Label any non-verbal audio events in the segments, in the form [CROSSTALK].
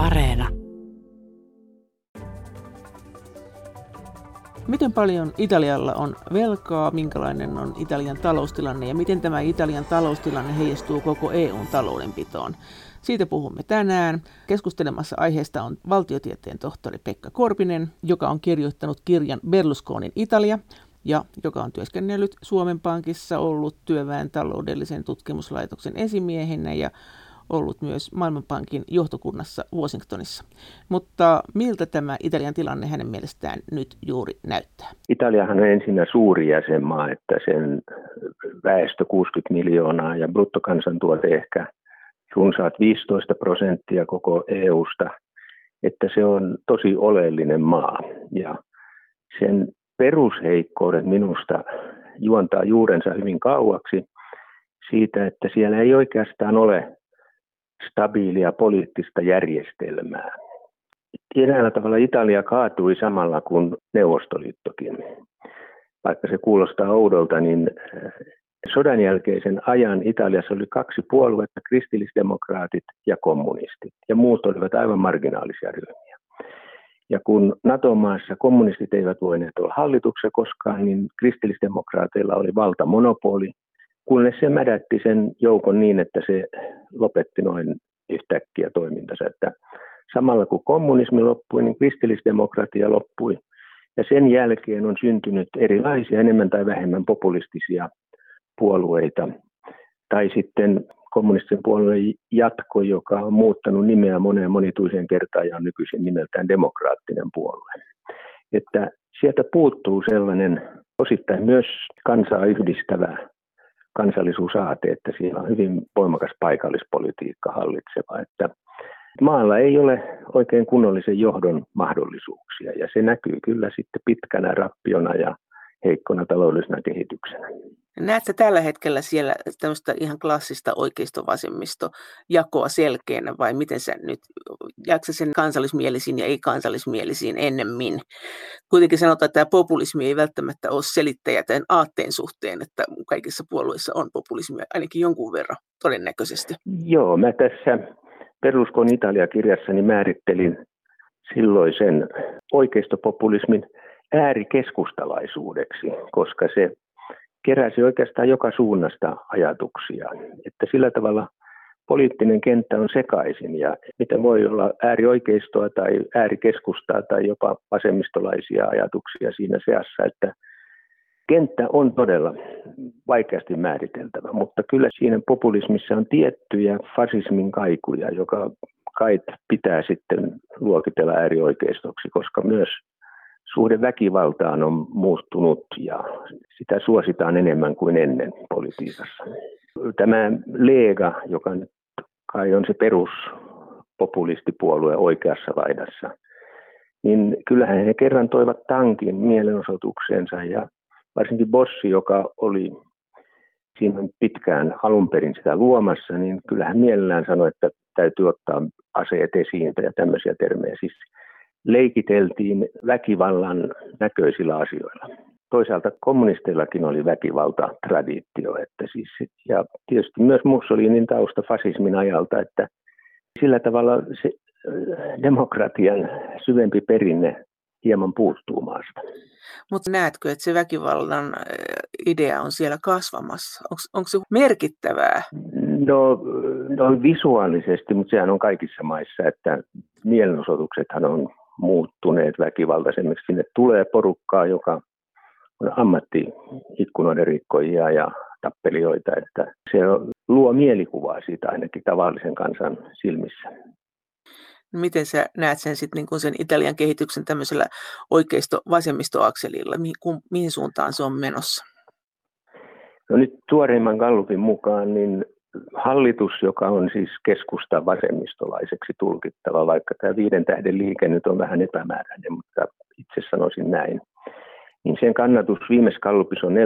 Areena. Miten paljon Italialla on velkaa, minkälainen on Italian taloustilanne ja miten tämä Italian taloustilanne heijastuu koko EUn taloudenpitoon? Siitä puhumme tänään. Keskustelemassa aiheesta on valtiotieteen tohtori Pekka Korpinen, joka on kirjoittanut kirjan Berlusconin Italia ja joka on työskennellyt Suomen Pankissa, ollut työväen taloudellisen tutkimuslaitoksen esimiehenä ja ollut myös Maailmanpankin johtokunnassa Washingtonissa. Mutta miltä tämä Italian tilanne hänen mielestään nyt juuri näyttää? Italiahan on ensinnä suuri jäsenmaa, että sen väestö 60 miljoonaa ja bruttokansantuote ehkä runsaat 15 prosenttia koko EUsta, että se on tosi oleellinen maa. Ja sen perusheikkoudet minusta juontaa juurensa hyvin kauaksi siitä, että siellä ei oikeastaan ole stabiilia poliittista järjestelmää. Eräällä tavalla Italia kaatui samalla kuin Neuvostoliittokin. Vaikka se kuulostaa oudolta, niin äh, sodan jälkeisen ajan Italiassa oli kaksi puoluetta, kristillisdemokraatit ja kommunistit, ja muut olivat aivan marginaalisia ryhmiä. Ja kun NATO-maassa kommunistit eivät voineet olla hallituksessa koskaan, niin kristillisdemokraateilla oli valtamonopoli, kunnes se mädätti sen joukon niin, että se lopetti noin yhtäkkiä toimintansa. Että samalla kun kommunismi loppui, niin kristillisdemokratia loppui. Ja sen jälkeen on syntynyt erilaisia enemmän tai vähemmän populistisia puolueita. Tai sitten kommunistisen puolueen jatko, joka on muuttanut nimeä moneen monituiseen kertaan ja on nykyisin nimeltään demokraattinen puolue. Että sieltä puuttuu sellainen osittain myös kansaa yhdistävä kansallisuusaate, että siellä on hyvin voimakas paikallispolitiikka hallitseva. Että maalla ei ole oikein kunnollisen johdon mahdollisuuksia ja se näkyy kyllä sitten pitkänä rappiona ja heikkona taloudellisena kehityksenä. Näetkö tällä hetkellä siellä tämmöistä ihan klassista oikeisto-vasemmisto-jakoa selkeänä vai miten sä nyt, jaksa sen kansallismielisiin ja ei-kansallismielisiin ennemmin? Kuitenkin sanotaan, että tämä populismi ei välttämättä ole selittäjä tämän aatteen suhteen, että kaikissa puolueissa on populismia ainakin jonkun verran todennäköisesti. Joo, mä tässä Peruskon Italia-kirjassani määrittelin silloisen oikeistopopulismin äärikeskustalaisuudeksi, koska se keräsi oikeastaan joka suunnasta ajatuksia. Että sillä tavalla poliittinen kenttä on sekaisin ja miten voi olla äärioikeistoa tai äärikeskustaa tai jopa vasemmistolaisia ajatuksia siinä seassa, että kenttä on todella vaikeasti määriteltävä, mutta kyllä siinä populismissa on tiettyjä fasismin kaikuja, joka kai pitää sitten luokitella äärioikeistoksi, koska myös suhde väkivaltaan on muuttunut ja sitä suositaan enemmän kuin ennen politiikassa. Tämä Lega, joka nyt kai on se peruspopulistipuolue oikeassa laidassa, niin kyllähän he kerran toivat tankin mielenosoitukseensa ja varsinkin Bossi, joka oli siinä pitkään alun perin sitä luomassa, niin kyllähän mielellään sanoi, että täytyy ottaa aseet esiin ja tämmöisiä termejä. Siis leikiteltiin väkivallan näköisillä asioilla. Toisaalta kommunisteillakin oli väkivalta-traditio, että siis, ja tietysti myös Mussolinin tausta fasismin ajalta, että sillä tavalla se äh, demokratian syvempi perinne hieman puuttuu maasta. Mutta näetkö, että se väkivallan äh, idea on siellä kasvamassa? Onko, onko se merkittävää? No, no visuaalisesti, mutta sehän on kaikissa maissa, että mielenosoituksethan on muuttuneet väkivaltaisemmiksi. Sinne tulee porukkaa, joka on ammattiikkunoiden rikkoja ja tappelijoita, että se luo mielikuvaa siitä ainakin tavallisen kansan silmissä. Miten sä näet sen sitten niin sen Italian kehityksen tämmöisellä oikeisto-vasemmistoakselilla? Mihin, mihin suuntaan se on menossa? No nyt tuoreimman Gallupin mukaan niin hallitus, joka on siis keskusta vasemmistolaiseksi tulkittava, vaikka tämä viiden tähden liike nyt on vähän epämääräinen, mutta itse sanoisin näin, niin sen kannatus viime kallupissa on 42,4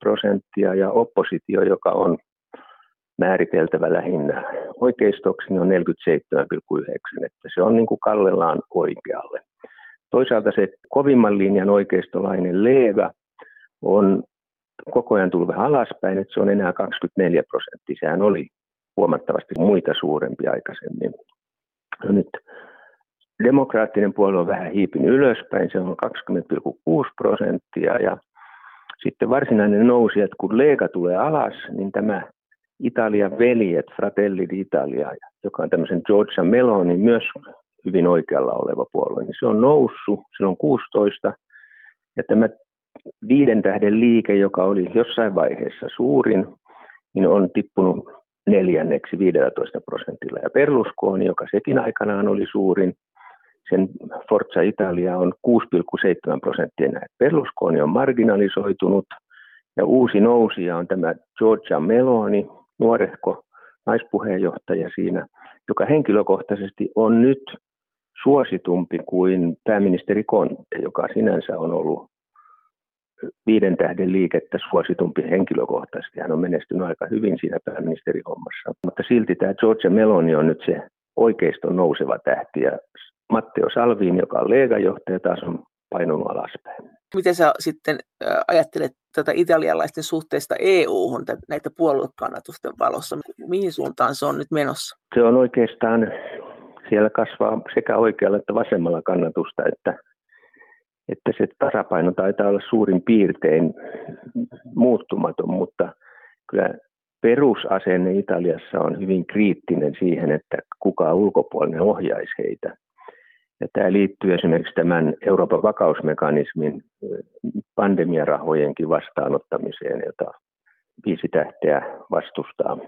prosenttia ja oppositio, joka on määriteltävä lähinnä oikeistoksi, niin on 47,9, että se on niin kuin kallellaan oikealle. Toisaalta se kovimman linjan oikeistolainen Leeva on koko ajan tullut vähän alaspäin, että se on enää 24 prosenttia. Sehän oli huomattavasti muita suurempi aikaisemmin. No nyt demokraattinen puolue on vähän hiipin ylöspäin, se on 20,6 prosenttia ja sitten varsinainen nousi, että kun Lega tulee alas, niin tämä Italian veljet, Fratelli d'Italia, joka on tämmöisen Georgia Meloni myös hyvin oikealla oleva puolue, niin se on noussut, se on 16, ja tämä viiden tähden liike, joka oli jossain vaiheessa suurin, niin on tippunut neljänneksi 15 prosentilla. Ja Berlusconi, joka sekin aikanaan oli suurin, sen Forza Italia on 6,7 prosenttia näin. Berlusconi on marginalisoitunut ja uusi nousija on tämä Giorgia Meloni, nuorehko naispuheenjohtaja siinä, joka henkilökohtaisesti on nyt suositumpi kuin pääministeri Conte, joka sinänsä on ollut viiden tähden liikettä suositumpi henkilökohtaisesti. Hän on menestynyt aika hyvin siinä pääministerihommassa. Mutta silti tämä George Meloni on nyt se oikeiston nouseva tähti ja Matteo Salvini, joka on Lega-johtaja, taas on painunut alaspäin. Miten sä sitten ajattelet tätä italialaisten suhteesta EU-hun näitä puoluekannatusten valossa? Mihin suuntaan se on nyt menossa? Se on oikeastaan, siellä kasvaa sekä oikealla että vasemmalla kannatusta, että, että se tasapaino taitaa olla suurin piirtein muuttumaton, mutta kyllä perusasenne Italiassa on hyvin kriittinen siihen, että kuka ulkopuolinen ohjaisi heitä. Ja tämä liittyy esimerkiksi tämän Euroopan vakausmekanismin pandemiarahojenkin vastaanottamiseen, jota viisi tähteä vastustaa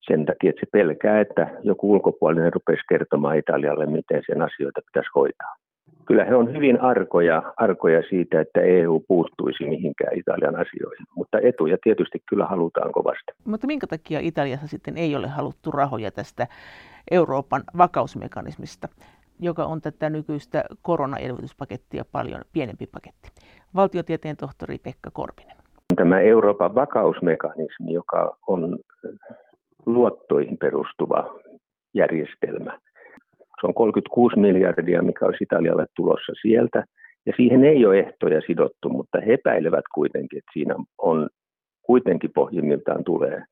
sen takia, että se pelkää, että joku ulkopuolinen rupesi kertomaan Italialle, miten sen asioita pitäisi hoitaa. Kyllä he on hyvin arkoja, arkoja siitä, että EU puuttuisi mihinkään Italian asioihin, mutta etuja tietysti kyllä halutaan kovasti. Mutta minkä takia Italiassa sitten ei ole haluttu rahoja tästä Euroopan vakausmekanismista? joka on tätä nykyistä koronaelvytyspakettia paljon pienempi paketti. Valtiotieteen tohtori Pekka Korpinen. Tämä Euroopan vakausmekanismi, joka on luottoihin perustuva järjestelmä. Se on 36 miljardia, mikä olisi Italialle tulossa sieltä. Ja siihen ei ole ehtoja sidottu, mutta he epäilevät kuitenkin, että siinä on kuitenkin pohjimmiltaan tulee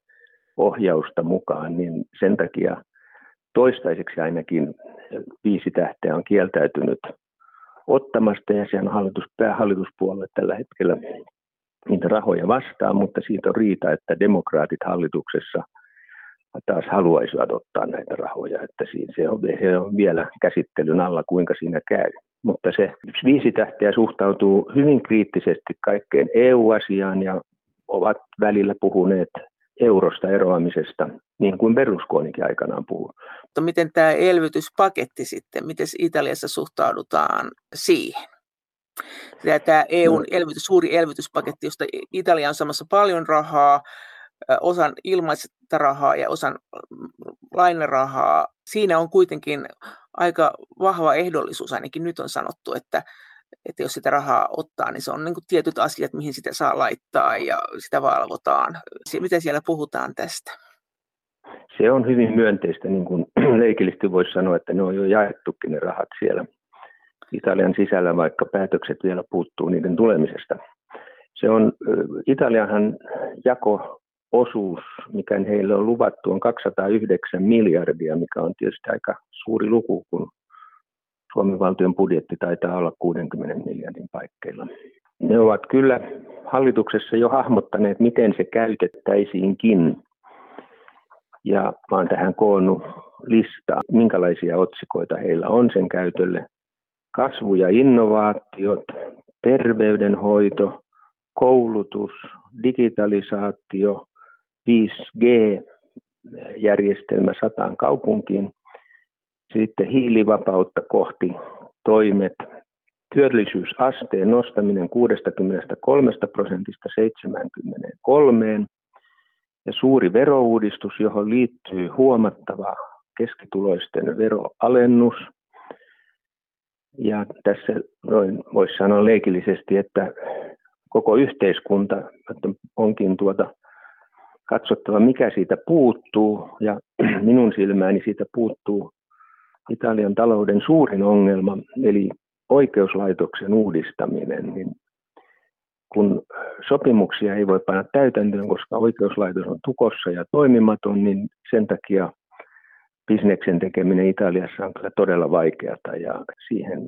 ohjausta mukaan, niin sen takia toistaiseksi ainakin viisi tähteä on kieltäytynyt ottamasta ja sen hallitus, päähallituspuolue tällä hetkellä niitä rahoja vastaan, mutta siitä on riita, että demokraatit hallituksessa taas haluaisivat ottaa näitä rahoja, että se on, se on vielä käsittelyn alla, kuinka siinä käy. Mutta se viisi tähteä suhtautuu hyvin kriittisesti kaikkeen EU-asiaan ja ovat välillä puhuneet eurosta eroamisesta, niin kuin Berlusconikin aikanaan puhui. Mutta miten tämä elvytyspaketti sitten, miten Italiassa suhtaudutaan siihen? Tämä EUn no. elvytys, suuri elvytyspaketti, josta Italia on samassa paljon rahaa, osan ilmaista rahaa ja osan lainarahaa. Siinä on kuitenkin aika vahva ehdollisuus, ainakin nyt on sanottu, että että jos sitä rahaa ottaa, niin se on niin kuin tietyt asiat, mihin sitä saa laittaa ja sitä valvotaan. Miten siellä puhutaan tästä? Se on hyvin myönteistä, niin kuin [CLEARS THROAT] leikillisesti voisi sanoa, että ne on jo jaettukin ne rahat siellä Italian sisällä, vaikka päätökset vielä puuttuu niiden tulemisesta. Se on, Italianhan jako osuus, mikä heille on luvattu, on 209 miljardia, mikä on tietysti aika suuri luku, kun Suomen valtion budjetti taitaa olla 60 miljardin paikkeilla. Ne ovat kyllä hallituksessa jo hahmottaneet, miten se käytettäisiinkin. Ja mä oon tähän koonnut listaa, minkälaisia otsikoita heillä on sen käytölle. Kasvu ja innovaatiot, terveydenhoito, koulutus, digitalisaatio, 5G-järjestelmä sataan kaupunkiin, sitten hiilivapautta kohti toimet, työllisyysasteen nostaminen 63 prosentista 73 ja suuri verouudistus, johon liittyy huomattava keskituloisten veroalennus. Ja tässä noin voisi sanoa leikillisesti, että koko yhteiskunta onkin tuota katsottava, mikä siitä puuttuu. Ja [CLEARS THROAT] minun silmääni siitä puuttuu Italian talouden suurin ongelma, eli oikeuslaitoksen uudistaminen, niin kun sopimuksia ei voi panna täytäntöön, koska oikeuslaitos on tukossa ja toimimaton, niin sen takia bisneksen tekeminen Italiassa on kyllä todella vaikeata ja siihen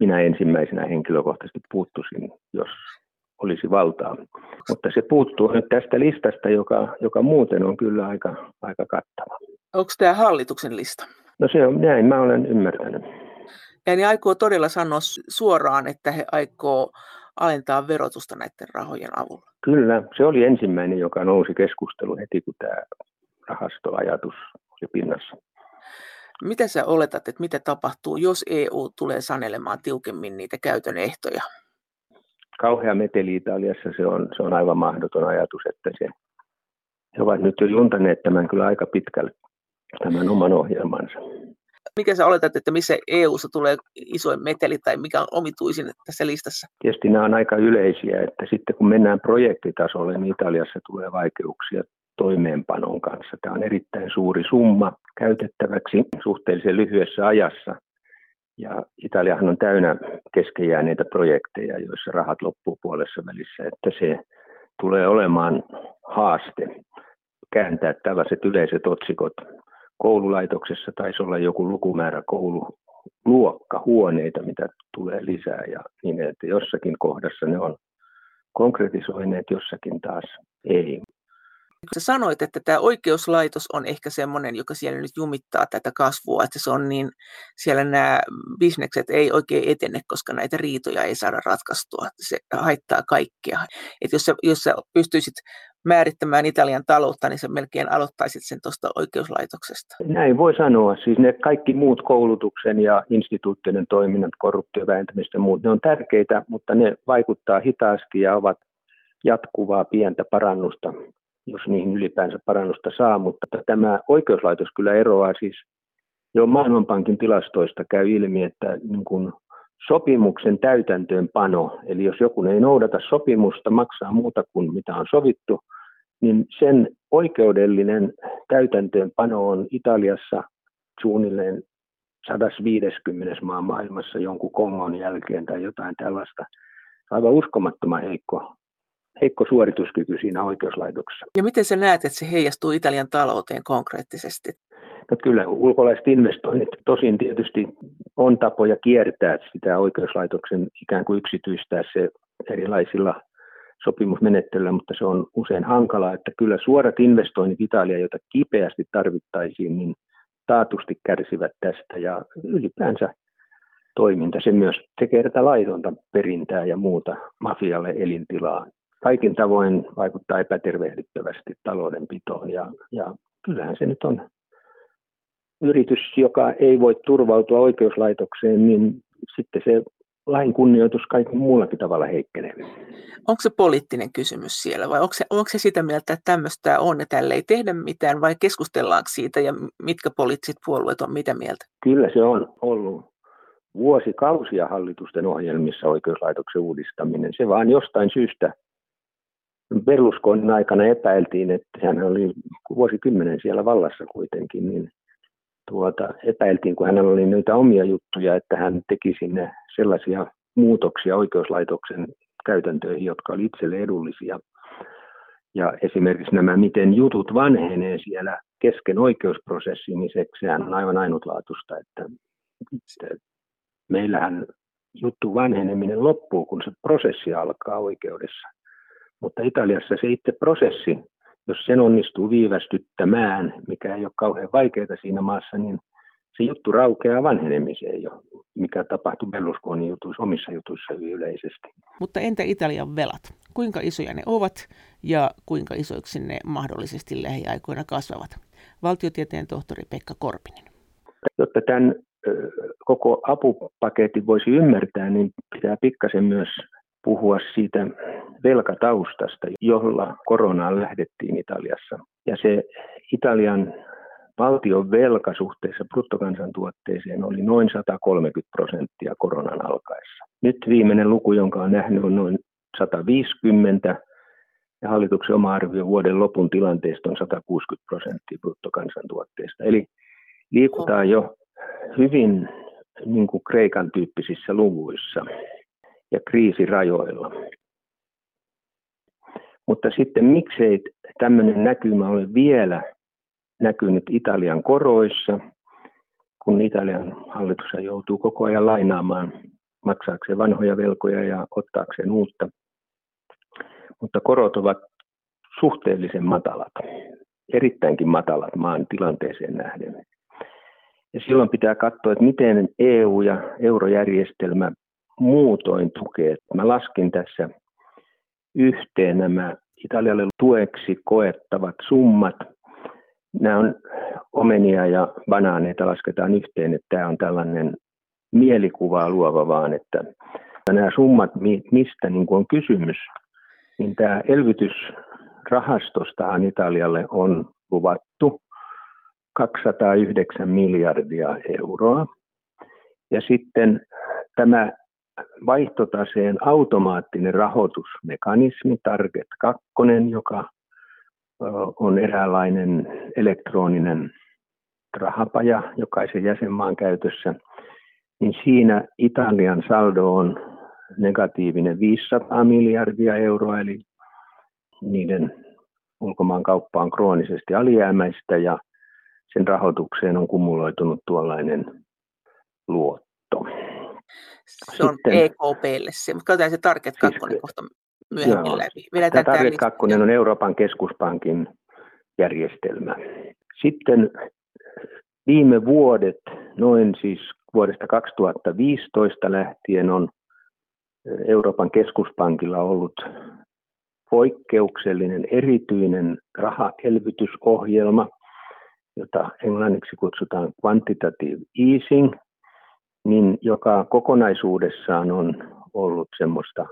minä ensimmäisenä henkilökohtaisesti puuttuisin, jos olisi valtaa. Mutta se puuttuu nyt tästä listasta, joka, joka muuten on kyllä aika, aika kattava. Onko tämä hallituksen lista? No se on näin, mä olen ymmärtänyt. Ja ne aikoo todella sanoa suoraan, että he aikoo alentaa verotusta näiden rahojen avulla. Kyllä, se oli ensimmäinen, joka nousi keskustelu heti, kun tämä rahastoajatus oli pinnassa. Mitä sä oletat, että mitä tapahtuu, jos EU tulee sanelemaan tiukemmin niitä käytön ehtoja? Kauhea meteli Italiassa, se on, se on aivan mahdoton ajatus, että se, he ovat nyt jo juntaneet tämän kyllä aika pitkälle, tämän oman ohjelmansa. Mikä sä oletat, että missä EU-ssa tulee isoin meteli tai mikä on omituisin tässä listassa? Tietysti nämä on aika yleisiä, että sitten kun mennään projektitasolle, niin Italiassa tulee vaikeuksia toimeenpanon kanssa. Tämä on erittäin suuri summa käytettäväksi suhteellisen lyhyessä ajassa. Ja Italiahan on täynnä keskejääneitä projekteja, joissa rahat loppuu puolessa välissä, että se tulee olemaan haaste kääntää tällaiset yleiset otsikot. Koululaitoksessa taisi olla joku lukumäärä koululuokka, huoneita, mitä tulee lisää ja niin, että jossakin kohdassa ne on konkretisoineet, jossakin taas ei. Sä sanoit, että tämä oikeuslaitos on ehkä semmoinen, joka siellä nyt jumittaa tätä kasvua, että se on niin, siellä nämä bisnekset ei oikein etene, koska näitä riitoja ei saada ratkaistua. Se haittaa kaikkea. Että jos sä, jos sä pystyisit määrittämään Italian taloutta, niin sä melkein aloittaisit sen tuosta oikeuslaitoksesta. Näin voi sanoa. Siis ne kaikki muut koulutuksen ja instituuttien toiminnat, korruptio, vähentämistä ja muut, ne on tärkeitä, mutta ne vaikuttaa hitaasti ja ovat jatkuvaa pientä parannusta jos niihin ylipäänsä parannusta saa, mutta tämä oikeuslaitos kyllä eroaa siis jo Maailmanpankin tilastoista käy ilmi, että niin kuin sopimuksen täytäntöönpano, eli jos joku ei noudata sopimusta, maksaa muuta kuin mitä on sovittu, niin sen oikeudellinen täytäntöönpano on Italiassa suunnilleen 150 maan maailmassa jonkun Kongon jälkeen tai jotain tällaista. Aivan uskomattoman heikko heikko suorituskyky siinä oikeuslaitoksessa. Ja miten sä näet, että se heijastuu Italian talouteen konkreettisesti? No kyllä ulkolaiset investoinnit tosin tietysti on tapoja kiertää sitä oikeuslaitoksen ikään kuin yksityistää se erilaisilla sopimusmenettelyillä, mutta se on usein hankalaa, että kyllä suorat investoinnit Italia, joita kipeästi tarvittaisiin, niin taatusti kärsivät tästä ja ylipäänsä toiminta. Se myös tekee tätä laitonta perintää ja muuta mafialle elintilaa kaikin tavoin vaikuttaa epätervehdyttävästi taloudenpitoon ja, ja kyllähän se nyt on yritys, joka ei voi turvautua oikeuslaitokseen, niin sitten se lain kunnioitus kaiken muullakin tavalla heikkenee. Onko se poliittinen kysymys siellä vai onko se, onko se sitä mieltä, että tämmöistä on ja tälle ei tehdä mitään vai keskustellaanko siitä ja mitkä poliittiset puolueet on mitä mieltä? Kyllä se on ollut vuosikausia hallitusten ohjelmissa oikeuslaitoksen uudistaminen. Se vaan jostain syystä Berlusconin aikana epäiltiin, että hän oli vuosikymmenen siellä vallassa kuitenkin, niin tuota, epäiltiin, kun hänellä oli niitä omia juttuja, että hän teki sinne sellaisia muutoksia oikeuslaitoksen käytäntöihin, jotka oli itselle edullisia. Ja esimerkiksi nämä, miten jutut vanhenee siellä kesken oikeusprosessin, niin se, sehän on aivan ainutlaatuista, että, että meillähän juttu vanheneminen loppuu, kun se prosessi alkaa oikeudessa. Mutta Italiassa se itse prosessi, jos sen onnistuu viivästyttämään, mikä ei ole kauhean vaikeaa siinä maassa, niin se juttu raukeaa vanhenemiseen jo, mikä tapahtui Berlusconin jutuissa, omissa jutuissa hyvin yleisesti. Mutta entä Italian velat? Kuinka isoja ne ovat ja kuinka isoiksi ne mahdollisesti lähiaikoina kasvavat? Valtiotieteen tohtori Pekka Korpinen. Jotta tämän koko apupaketin voisi ymmärtää, niin pitää pikkasen myös puhua siitä velkataustasta, jolla koronaan lähdettiin Italiassa. Ja se Italian valtion velka suhteessa bruttokansantuotteeseen oli noin 130 prosenttia koronan alkaessa. Nyt viimeinen luku, jonka on nähnyt, on noin 150 ja hallituksen oma arvio vuoden lopun tilanteesta on 160 prosenttia bruttokansantuotteesta. Eli liikutaan jo hyvin niin kuin Kreikan tyyppisissä luvuissa ja kriisirajoilla. Mutta sitten miksei tämmöinen näkymä ole vielä näkynyt Italian koroissa, kun Italian hallitus joutuu koko ajan lainaamaan maksaakseen vanhoja velkoja ja ottaakseen uutta. Mutta korot ovat suhteellisen matalat, erittäinkin matalat maan tilanteeseen nähden. Ja silloin pitää katsoa, että miten EU ja eurojärjestelmä muutoin tukee. Mä laskin tässä yhteen nämä Italialle tueksi koettavat summat. Nämä on omenia ja banaaneita lasketaan yhteen, että tämä on tällainen mielikuvaa luova vaan, että nämä summat, mistä niin on kysymys, niin tämä elvytysrahastostahan Italialle on luvattu 209 miljardia euroa. Ja sitten tämä vaihtotaseen automaattinen rahoitusmekanismi, Target 2, joka on eräänlainen elektroninen rahapaja jokaisen jäsenmaan käytössä, niin siinä Italian saldo on negatiivinen 500 miljardia euroa, eli niiden ulkomaan kauppa on kroonisesti alijäämäistä ja sen rahoitukseen on kumuloitunut tuollainen luotto. Se on Sitten, EKPlle se, mutta katsotaan se Target 2 siis, kohta myöhemmin joo, läpi. Vedetään tämä Target 2 on Euroopan keskuspankin järjestelmä. Sitten viime vuodet, noin siis vuodesta 2015 lähtien on Euroopan keskuspankilla ollut poikkeuksellinen erityinen rahaelvytysohjelma, jota englanniksi kutsutaan quantitative easing, niin joka kokonaisuudessaan on ollut semmoista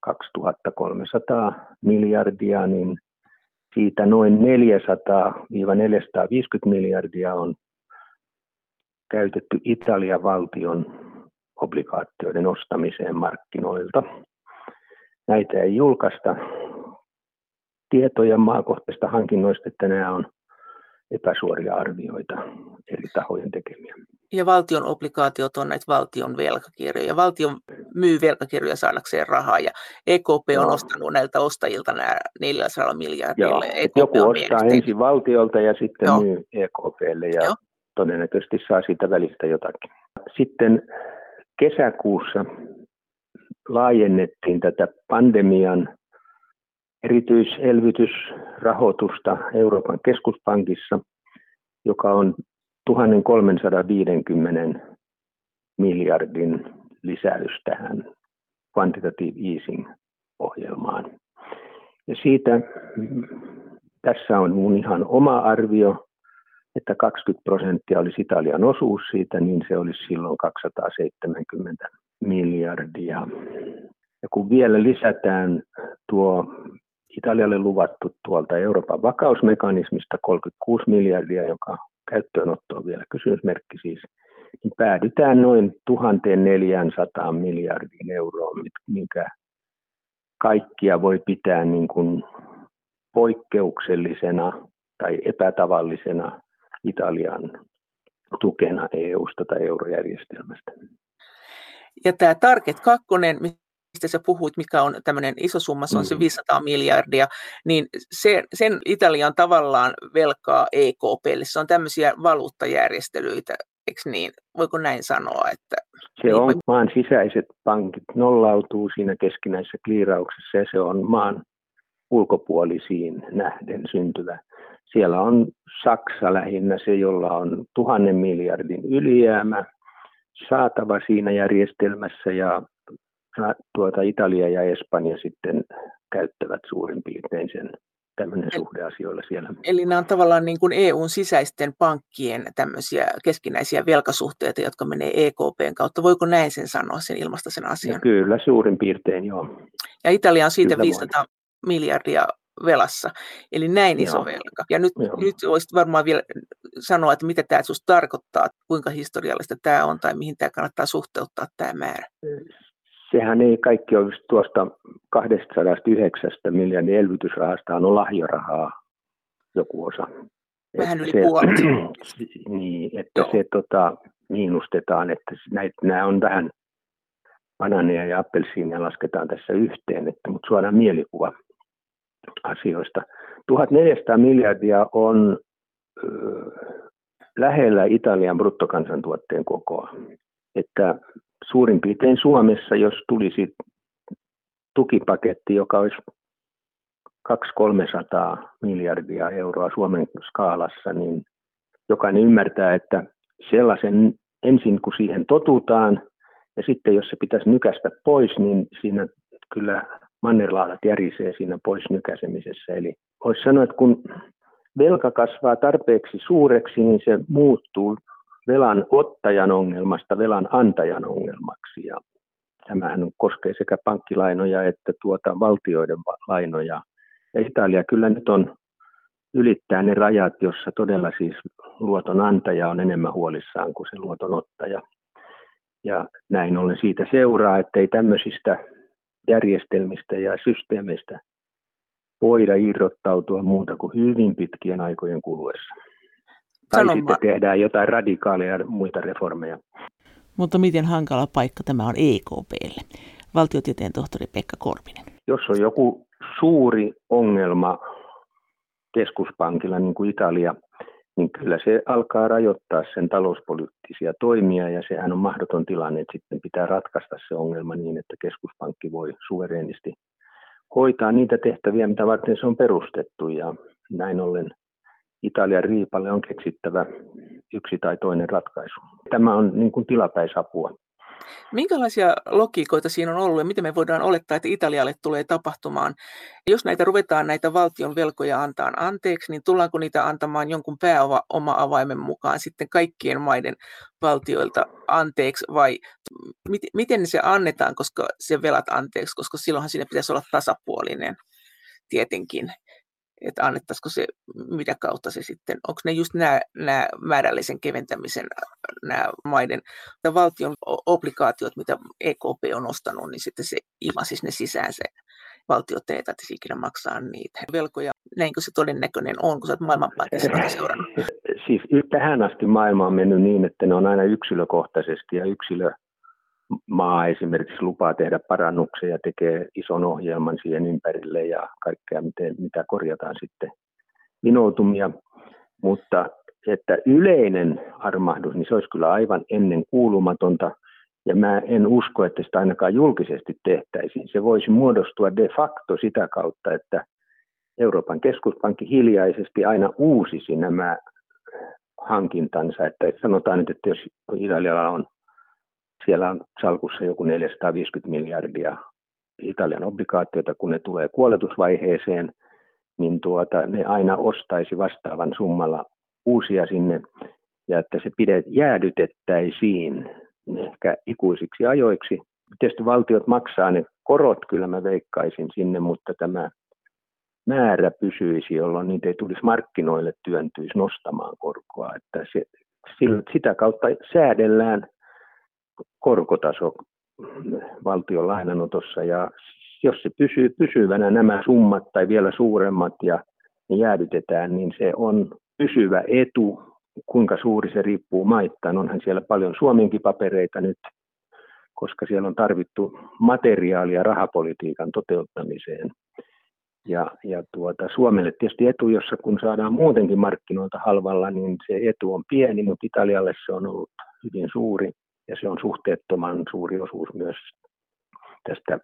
2300 miljardia, niin siitä noin 400-450 miljardia on käytetty Italian valtion obligaatioiden ostamiseen markkinoilta. Näitä ei julkaista tietoja maakohtaisista hankinnoista, että nämä on epäsuoria arvioita eri tahojen tekemiä. Ja valtion obligaatiot on näitä valtion velkakirjoja. Valtio myy velkakirjoja saadakseen rahaa ja EKP on no. ostanut näiltä ostajilta nämä 400 miljardilla. EKP joku ostaa mielestäni... ensin valtiolta ja sitten Joo. myy EKPlle ja Joo. todennäköisesti saa siitä välistä jotakin. Sitten kesäkuussa laajennettiin tätä pandemian erityiselvytysrahoitusta Euroopan keskuspankissa, joka on 1350 miljardin lisäys tähän quantitative easing-ohjelmaan. Ja siitä tässä on mun ihan oma arvio, että 20 prosenttia olisi Italian osuus siitä, niin se olisi silloin 270 miljardia. Ja kun vielä lisätään tuo Italialle luvattu tuolta Euroopan vakausmekanismista 36 miljardia, joka käyttöönotto on vielä kysymysmerkki siis, niin päädytään noin 1400 miljardiin euroon, minkä kaikkia voi pitää niin kuin poikkeuksellisena tai epätavallisena Italian tukena EU-sta tai eurojärjestelmästä. Ja tämä Target 2, mistä sä puhuit, mikä on tämmöinen iso summa, se on se 500 mm. miljardia, niin se, sen Italian tavallaan velkaa EKPlle. Se on tämmöisiä valuuttajärjestelyitä, eikö niin? Voiko näin sanoa? Että se on niin, maan sisäiset pankit nollautuu siinä keskinäisessä kliirauksessa ja se on maan ulkopuolisiin nähden syntyvä. Siellä on Saksa lähinnä se, jolla on tuhannen miljardin ylijäämä saatava siinä järjestelmässä ja tuota Italia ja Espanja sitten käyttävät suurin piirtein sen tämmöinen suhde asioilla siellä. Eli nämä on tavallaan niin kuin EUn sisäisten pankkien tämmöisiä keskinäisiä velkasuhteita, jotka menee EKPn kautta. Voiko näin sen sanoa, sen ilmasta sen asian? Ja kyllä, suurin piirtein joo. Ja Italia on siitä kyllä 500 voin. miljardia velassa, eli näin iso Joo. velka. Ja nyt, nyt voisit varmaan vielä sanoa, että mitä tämä sinusta tarkoittaa, kuinka historiallista tämä on tai mihin tämä kannattaa suhteuttaa tämä määrä sehän ei kaikki ole tuosta 209 miljardin elvytysrahasta on lahjorahaa joku osa. Vähän yli se, puolet. [CLEARS THROAT] niin, että Joo. se tota, miinustetaan, että näitä, nämä on vähän bananeja ja appelsiinia lasketaan tässä yhteen, että, mutta suoraan mielikuva asioista. 1400 miljardia on lähellä Italian bruttokansantuotteen kokoa. Että suurin piirtein Suomessa, jos tulisi tukipaketti, joka olisi 200-300 miljardia euroa Suomen skaalassa, niin jokainen ymmärtää, että sellaisen ensin kun siihen totutaan, ja sitten jos se pitäisi nykästä pois, niin siinä kyllä mannerlaatat järisee siinä pois nykäsemisessä. Eli voisi sanoa, että kun velka kasvaa tarpeeksi suureksi, niin se muuttuu velan ottajan ongelmasta velan antajan ongelmaksi. Ja tämähän koskee sekä pankkilainoja että tuota valtioiden lainoja. Ja Italia kyllä nyt on ylittää ne rajat, jossa todella siis luoton antaja on enemmän huolissaan kuin se luoton ottaja. Ja näin ollen siitä seuraa, että ei tämmöisistä järjestelmistä ja systeemeistä voida irrottautua muuta kuin hyvin pitkien aikojen kuluessa. Tai Sanon sitten tehdään jotain radikaaleja muita reformeja. Mutta miten hankala paikka tämä on EKPlle? Valtiotieteen tohtori Pekka Korpinen. Jos on joku suuri ongelma keskuspankilla, niin kuin Italia, niin kyllä se alkaa rajoittaa sen talouspoliittisia toimia ja sehän on mahdoton tilanne, että sitten pitää ratkaista se ongelma niin, että keskuspankki voi suvereenisti hoitaa niitä tehtäviä, mitä varten se on perustettu ja näin ollen Italian riipalle on keksittävä yksi tai toinen ratkaisu. Tämä on niin kuin tilapäisapua. Minkälaisia logiikoita siinä on ollut ja miten me voidaan olettaa, että Italialle tulee tapahtumaan? Jos näitä ruvetaan näitä valtion velkoja antaa anteeksi, niin tullaanko niitä antamaan jonkun pääoma avaimen mukaan sitten kaikkien maiden valtioilta anteeksi vai miten se annetaan, koska se velat anteeksi, koska silloinhan siinä pitäisi olla tasapuolinen tietenkin että annettaisiko se, mitä kautta se sitten, onko ne just nämä, nämä määrällisen keventämisen nämä maiden, tai valtion obligaatiot, mitä EKP on ostanut, niin sitten se ilmaisisi ne sisään se valtio teetä, että ikinä maksaa niitä velkoja. Näinkö se todennäköinen on, kun sä oot maailmanpankissa [LAUGHS] seurannut? Siis tähän asti maailma on mennyt niin, että ne on aina yksilökohtaisesti ja yksilö maa esimerkiksi lupaa tehdä parannuksia ja tekee ison ohjelman siihen ympärille ja kaikkea, miten, mitä korjataan sitten vinoutumia. Mutta että yleinen armahdus, niin se olisi kyllä aivan ennen kuulumatonta. Ja mä en usko, että sitä ainakaan julkisesti tehtäisiin. Se voisi muodostua de facto sitä kautta, että Euroopan keskuspankki hiljaisesti aina uusisi nämä hankintansa. Että sanotaan nyt, että jos Italialla on siellä on salkussa joku 450 miljardia Italian obligaatioita, kun ne tulee kuoletusvaiheeseen, niin tuota, ne aina ostaisi vastaavan summalla uusia sinne, ja että se pidet, jäädytettäisiin ehkä ikuisiksi ajoiksi. Tietysti valtiot maksaa ne korot, kyllä mä veikkaisin sinne, mutta tämä määrä pysyisi, jolloin niitä ei tulisi markkinoille työntyisi nostamaan korkoa. Että se, sitä kautta säädellään korkotaso valtion lainanotossa ja jos se pysyy pysyvänä nämä summat tai vielä suuremmat ja ne jäädytetään, niin se on pysyvä etu. Kuinka suuri se riippuu maittain. Onhan siellä paljon Suomenkin papereita nyt, koska siellä on tarvittu materiaalia rahapolitiikan toteuttamiseen. Ja, ja tuota, Suomelle tietysti etu, jossa kun saadaan muutenkin markkinoilta halvalla, niin se etu on pieni, mutta Italialle se on ollut hyvin suuri ja se on suhteettoman suuri osuus myös tästä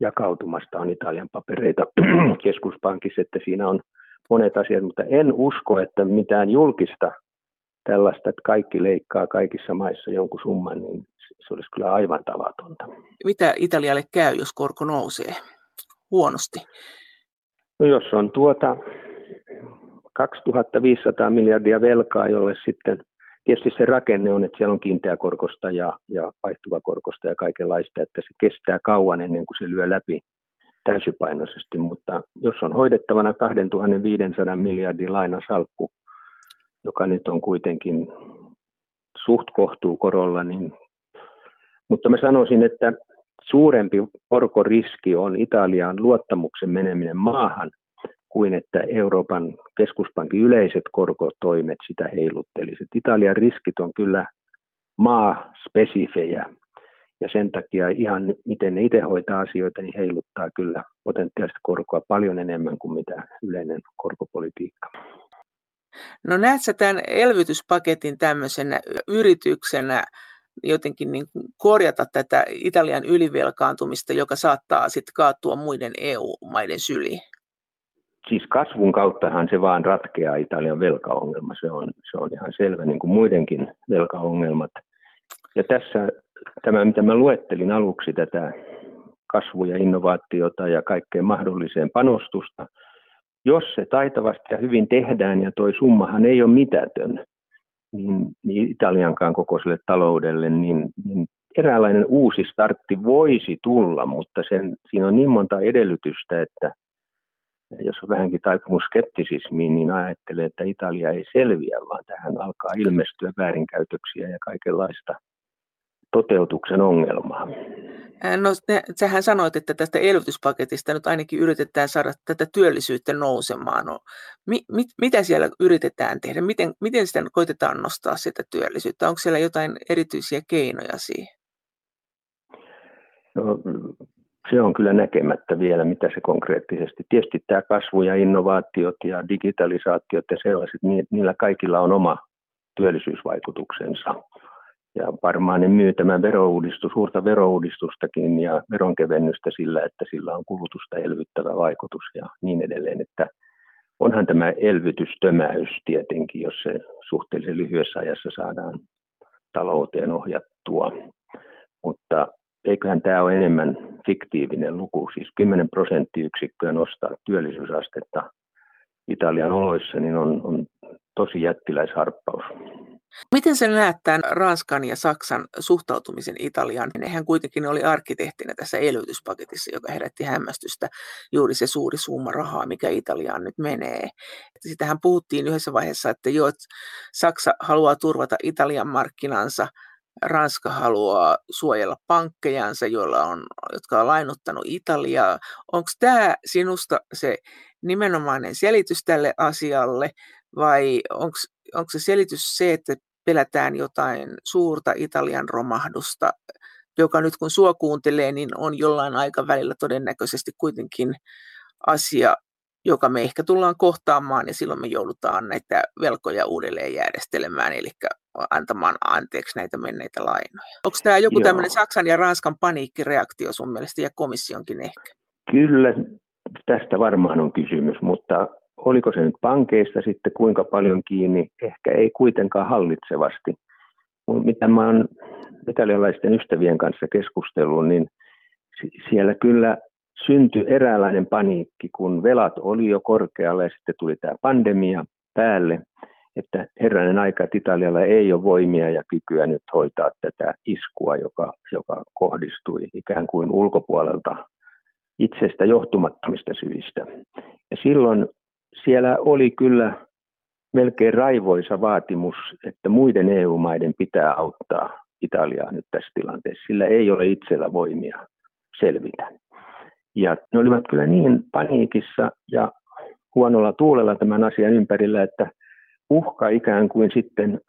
jakautumasta on Italian papereita [CLEARS THROAT] keskuspankissa, että siinä on monet asiat, mutta en usko, että mitään julkista tällaista, että kaikki leikkaa kaikissa maissa jonkun summan, niin se olisi kyllä aivan tavatonta. Mitä Italialle käy, jos korko nousee huonosti? No jos on tuota 2500 miljardia velkaa, jolle sitten Tietysti se rakenne on, että siellä on kiinteäkorkosta ja, ja vaihtuvakorkosta ja kaikenlaista, että se kestää kauan ennen kuin se lyö läpi täysipainoisesti, mutta jos on hoidettavana 2500 miljardin lainasalkku, joka nyt on kuitenkin suht kohtuu korolla, niin, mutta mä sanoisin, että suurempi korkoriski on Italian luottamuksen meneminen maahan kuin että Euroopan keskuspankin yleiset korkotoimet sitä heiluttelisivat. Italian riskit on kyllä maa-spesifejä ja sen takia ihan miten ne itse hoitaa asioita, niin heiluttaa kyllä potentiaalista korkoa paljon enemmän kuin mitä yleinen korkopolitiikka. No näet sä tämän elvytyspaketin tämmöisenä yrityksenä jotenkin niin korjata tätä Italian ylivelkaantumista, joka saattaa sitten kaatua muiden EU-maiden syliin? Siis kasvun kauttahan se vaan ratkeaa Italian velkaongelma. Se on, se on ihan selvä, niin kuin muidenkin velkaongelmat. Ja tässä tämä, mitä mä luettelin aluksi, tätä kasvu- ja innovaatiota ja kaikkeen mahdolliseen panostusta, jos se taitavasti ja hyvin tehdään, ja toi summahan ei ole mitätön, niin, niin Italiankaan kokoiselle taloudelle, niin, niin eräänlainen uusi startti voisi tulla, mutta sen, siinä on niin monta edellytystä, että jos on vähänkin taipumus skeptisismiin, niin ajattelee, että Italia ei selviä, vaan tähän alkaa ilmestyä väärinkäytöksiä ja kaikenlaista toteutuksen ongelmaa. No sähän sanoit, että tästä elvytyspaketista nyt ainakin yritetään saada tätä työllisyyttä nousemaan. No, mi, mit, mitä siellä yritetään tehdä? Miten, miten sitä koitetaan nostaa sitä työllisyyttä? Onko siellä jotain erityisiä keinoja siihen? No, se on kyllä näkemättä vielä, mitä se konkreettisesti. Tietysti tämä kasvu ja innovaatiot ja digitalisaatiot ja sellaiset, niillä kaikilla on oma työllisyysvaikutuksensa. Ja varmaan ne myy tämän verouudistus, suurta verouudistustakin ja veronkevennystä sillä, että sillä on kulutusta elvyttävä vaikutus ja niin edelleen. Että onhan tämä elvytystömäys tietenkin, jos se suhteellisen lyhyessä ajassa saadaan talouteen ohjattua. Mutta eiköhän tämä ole enemmän fiktiivinen luku, siis 10 prosenttiyksikköä nostaa työllisyysastetta Italian oloissa, niin on, on tosi jättiläisharppaus. Miten sä näet tämän Ranskan ja Saksan suhtautumisen Italiaan? Nehän kuitenkin oli arkkitehtinä tässä elvytyspaketissa, joka herätti hämmästystä juuri se suuri summa rahaa, mikä Italiaan nyt menee. Sitähän puhuttiin yhdessä vaiheessa, että jo Saksa haluaa turvata Italian markkinansa, Ranska haluaa suojella pankkejansa, joilla on, jotka on lainottanut Italiaa. Onko tämä sinusta se nimenomainen selitys tälle asialle vai onko se selitys se, että pelätään jotain suurta Italian romahdusta, joka nyt kun sua kuuntelee, niin on jollain aikavälillä todennäköisesti kuitenkin asia, joka me ehkä tullaan kohtaamaan ja silloin me joudutaan näitä velkoja uudelleen järjestelemään, eli antamaan anteeksi näitä menneitä lainoja. Onko tämä joku tämmöinen Saksan ja Ranskan paniikkireaktio sun mielestä ja komissionkin ehkä? Kyllä, tästä varmaan on kysymys, mutta oliko se nyt pankeista sitten kuinka paljon kiinni, ehkä ei kuitenkaan hallitsevasti. Mitä mä oon italialaisten ystävien kanssa keskustellut, niin siellä kyllä syntyi eräänlainen paniikki, kun velat oli jo korkealla ja sitten tuli tämä pandemia päälle, että herranen aika, että Italialla ei ole voimia ja kykyä nyt hoitaa tätä iskua, joka, joka kohdistui ikään kuin ulkopuolelta itsestä johtumattomista syistä. Ja silloin siellä oli kyllä melkein raivoisa vaatimus, että muiden EU-maiden pitää auttaa Italiaa nyt tässä tilanteessa. Sillä ei ole itsellä voimia selvitä. Ja ne olivat kyllä niin paniikissa ja huonolla tuulella tämän asian ympärillä, että uhka ikään kuin sitten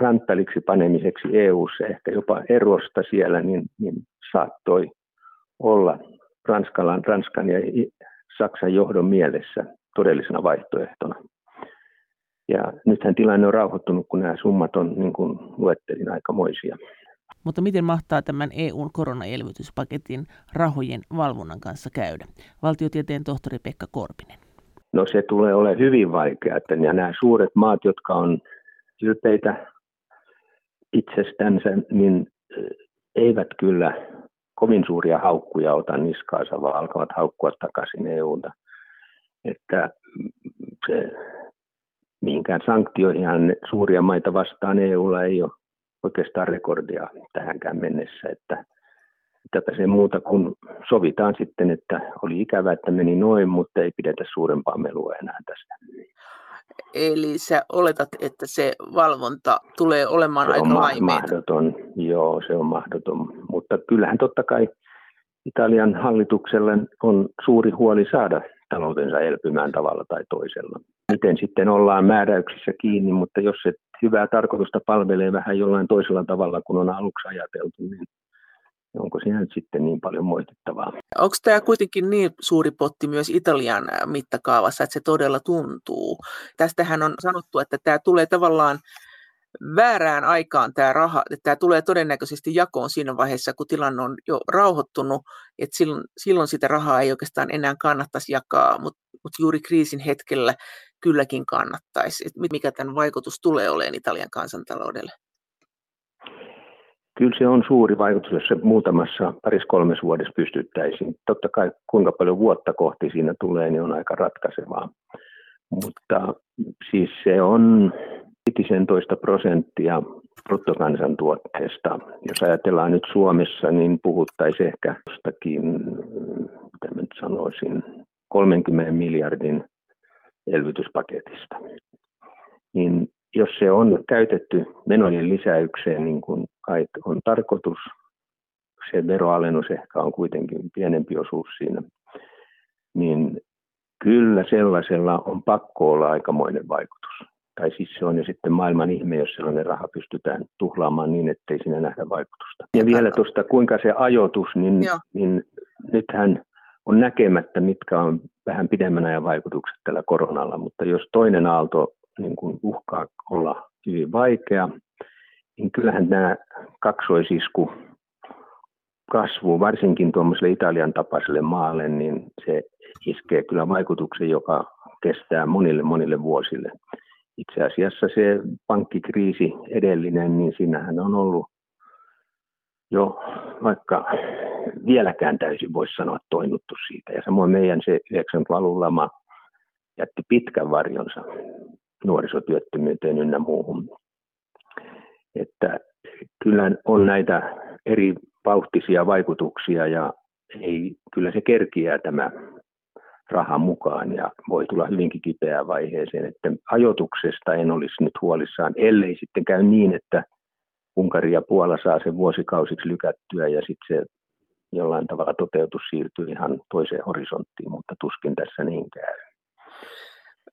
ranttaliksi panemiseksi EU-ssa, ehkä jopa erosta siellä, niin, niin saattoi olla Ranskalan, Ranskan ja Saksan johdon mielessä todellisena vaihtoehtona. Ja nythän tilanne on rauhoittunut, kun nämä summat on, niin kuin luettelin, aikamoisia. Mutta miten mahtaa tämän EUn koronaelvytyspaketin rahojen valvonnan kanssa käydä? Valtiotieteen tohtori Pekka Korpinen. No se tulee olemaan hyvin vaikeaa. Ja nämä suuret maat, jotka on ylpeitä itsestänsä, niin eivät kyllä kovin suuria haukkuja ota niskaansa, vaan alkavat haukkua takaisin EUta. Että se, mihinkään sanktioihin suuria maita vastaan EUlla ei ole oikeastaan rekordia tähänkään mennessä, että tätä se muuta kuin sovitaan sitten, että oli ikävä, että meni noin, mutta ei pidetä suurempaa melua enää tästä. Eli sä oletat, että se valvonta tulee olemaan se aika on laimeita. mahdoton, joo, se on mahdoton. Mutta kyllähän totta kai Italian hallituksella on suuri huoli saada taloutensa elpymään tavalla tai toisella. Miten sitten ollaan määräyksissä kiinni, mutta jos se hyvää tarkoitusta palvelee vähän jollain toisella tavalla kuin on aluksi ajateltu, niin onko siinä nyt sitten niin paljon moitittavaa. Onko tämä kuitenkin niin suuri potti myös Italian mittakaavassa, että se todella tuntuu? Tästähän on sanottu, että tämä tulee tavallaan väärään aikaan tämä raha, että tämä tulee todennäköisesti jakoon siinä vaiheessa, kun tilanne on jo rauhoittunut, että silloin, silloin sitä rahaa ei oikeastaan enää kannattaisi jakaa, mutta mut juuri kriisin hetkellä kylläkin kannattaisi. Et mikä tämän vaikutus tulee olemaan Italian kansantaloudelle? Kyllä se on suuri vaikutus, jos se muutamassa paris kolmes vuodessa pystyttäisiin. Totta kai kuinka paljon vuotta kohti siinä tulee, niin on aika ratkaisevaa. Mutta siis se on 15 prosenttia bruttokansantuotteesta. Jos ajatellaan nyt Suomessa, niin puhuttaisiin ehkä jostakin, mitä nyt sanoisin, 30 miljardin elvytyspaketista. Niin jos se on käytetty menojen lisäykseen, niin kuin kai on tarkoitus, se veroalennus ehkä on kuitenkin pienempi osuus siinä, niin kyllä sellaisella on pakko olla aikamoinen vaikutus. Tai siis se on jo sitten maailman ihme, jos sellainen raha pystytään tuhlaamaan niin, ettei siinä nähdä vaikutusta. Ja vielä tuosta, kuinka se ajoitus, niin, niin nythän on näkemättä, mitkä on vähän pidemmän ajan vaikutukset tällä koronalla, mutta jos toinen aalto niin kuin uhkaa olla hyvin vaikea, niin kyllähän nämä kaksoisisku kasvu, varsinkin tuommoiselle Italian tapaiselle maalle, niin se iskee kyllä vaikutuksen, joka kestää monille monille vuosille. Itse asiassa se pankkikriisi edellinen, niin siinähän on ollut jo vaikka vieläkään täysin voisi sanoa toimittu siitä. Ja samoin meidän se 90-luvun lama jätti pitkän varjonsa nuorisotyöttömyyteen ynnä muuhun. Että kyllä on näitä eri vauhtisia vaikutuksia ja ei, kyllä se kerkiää tämä raha mukaan ja voi tulla hyvinkin kipeään vaiheeseen. Että ajotuksesta en olisi nyt huolissaan, ellei sitten käy niin, että Unkari ja Puola saa sen vuosikausiksi lykättyä ja sitten se jollain tavalla toteutus siirtyy ihan toiseen horisonttiin, mutta tuskin tässä niin käy.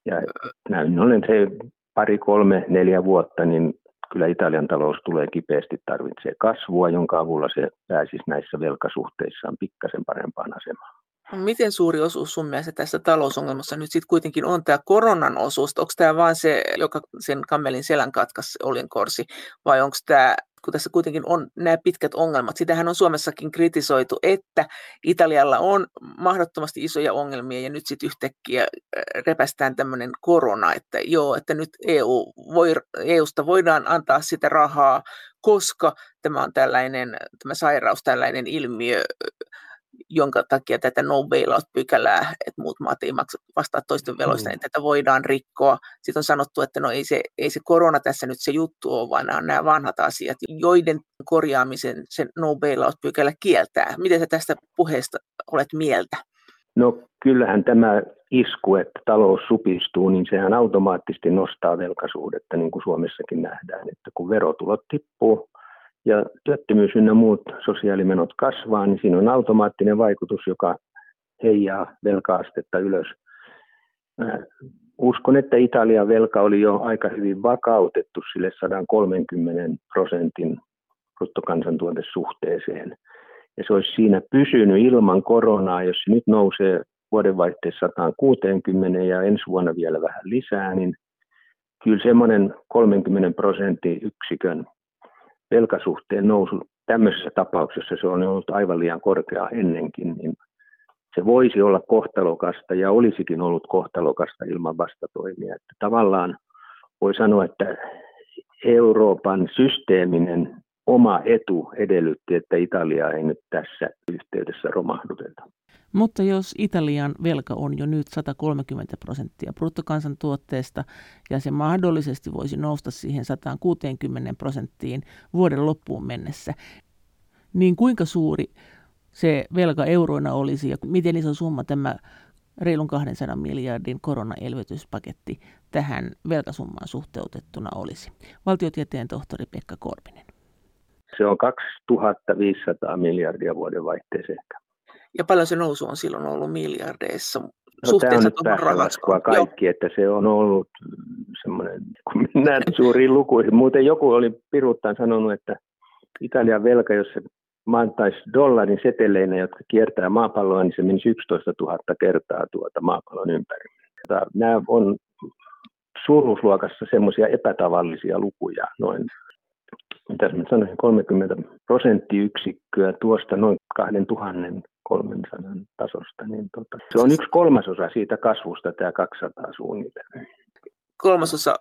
Ja näin ollen se pari, kolme, neljä vuotta, niin kyllä Italian talous tulee kipeästi tarvitsee kasvua, jonka avulla se pääsisi näissä velkasuhteissaan pikkasen parempaan asemaan. Miten suuri osuus sun mielestä tässä talousongelmassa nyt sitten kuitenkin on tämä koronan osuus? Onko tämä vain se, joka sen kammelin selän katkaisi olinkorsi, vai onko tämä kun tässä kuitenkin on nämä pitkät ongelmat. Sitähän on Suomessakin kritisoitu, että Italialla on mahdottomasti isoja ongelmia ja nyt sitten yhtäkkiä äh, repästään tämmöinen korona, että joo, että nyt EU voi, EUsta voidaan antaa sitä rahaa, koska tämä on tällainen, tämä sairaus, tällainen ilmiö, jonka takia tätä no bailout-pykälää, että muut maat ei maksa vastaa toisten veloista, mm. niin tätä voidaan rikkoa. Sitten on sanottu, että no ei se, ei se korona tässä nyt se juttu ole, vaan nämä nämä vanhat asiat, joiden korjaamisen se no bailout-pykälä kieltää. Miten sä tästä puheesta olet mieltä? No kyllähän tämä isku, että talous supistuu, niin sehän automaattisesti nostaa velkaisuudetta, niin kuin Suomessakin nähdään, että kun verotulot tippuu, ja työttömyys ynnä muut sosiaalimenot kasvaa, niin siinä on automaattinen vaikutus, joka heijaa velkaastetta ylös. Uskon, että Italian velka oli jo aika hyvin vakautettu sille 130 prosentin bruttokansantuotesuhteeseen. Ja se olisi siinä pysynyt ilman koronaa, jos se nyt nousee vuodenvaihteessa 160 ja ensi vuonna vielä vähän lisää, niin kyllä semmoinen 30 prosentin yksikön velkasuhteen nousu tämmöisessä tapauksessa se on ollut aivan liian korkea ennenkin, niin se voisi olla kohtalokasta ja olisikin ollut kohtalokasta ilman vastatoimia. Että tavallaan voi sanoa, että Euroopan systeeminen oma etu edellytti, että Italia ei nyt tässä yhteydessä romahduteta. Mutta jos Italian velka on jo nyt 130 prosenttia bruttokansantuotteesta ja se mahdollisesti voisi nousta siihen 160 prosenttiin vuoden loppuun mennessä, niin kuinka suuri se velka euroina olisi ja miten iso summa tämä reilun 200 miljardin koronaelvytyspaketti tähän velkasummaan suhteutettuna olisi? Valtiotieteen tohtori Pekka Korpinen. Se on 2500 miljardia vuoden vaihteeseen ja paljon se nousu on silloin ollut miljardeissa No, tämä on nyt kaikki, Joo. että se on ollut semmoinen, kun mennään [LAUGHS] suuriin lukuihin. Muuten joku oli piruuttaan sanonut, että Italian velka, jos se maantais dollarin seteleinä, jotka kiertää maapalloa, niin se menisi 11 000 kertaa tuota maapallon ympäri. Nämä on suuruusluokassa semmoisia epätavallisia lukuja, noin mitä mä sanoisin, 30 prosenttiyksikköä tuosta noin 2300 tasosta, niin tota, se on yksi kolmasosa siitä kasvusta, tämä 200 suunnilleen. Kolmasosa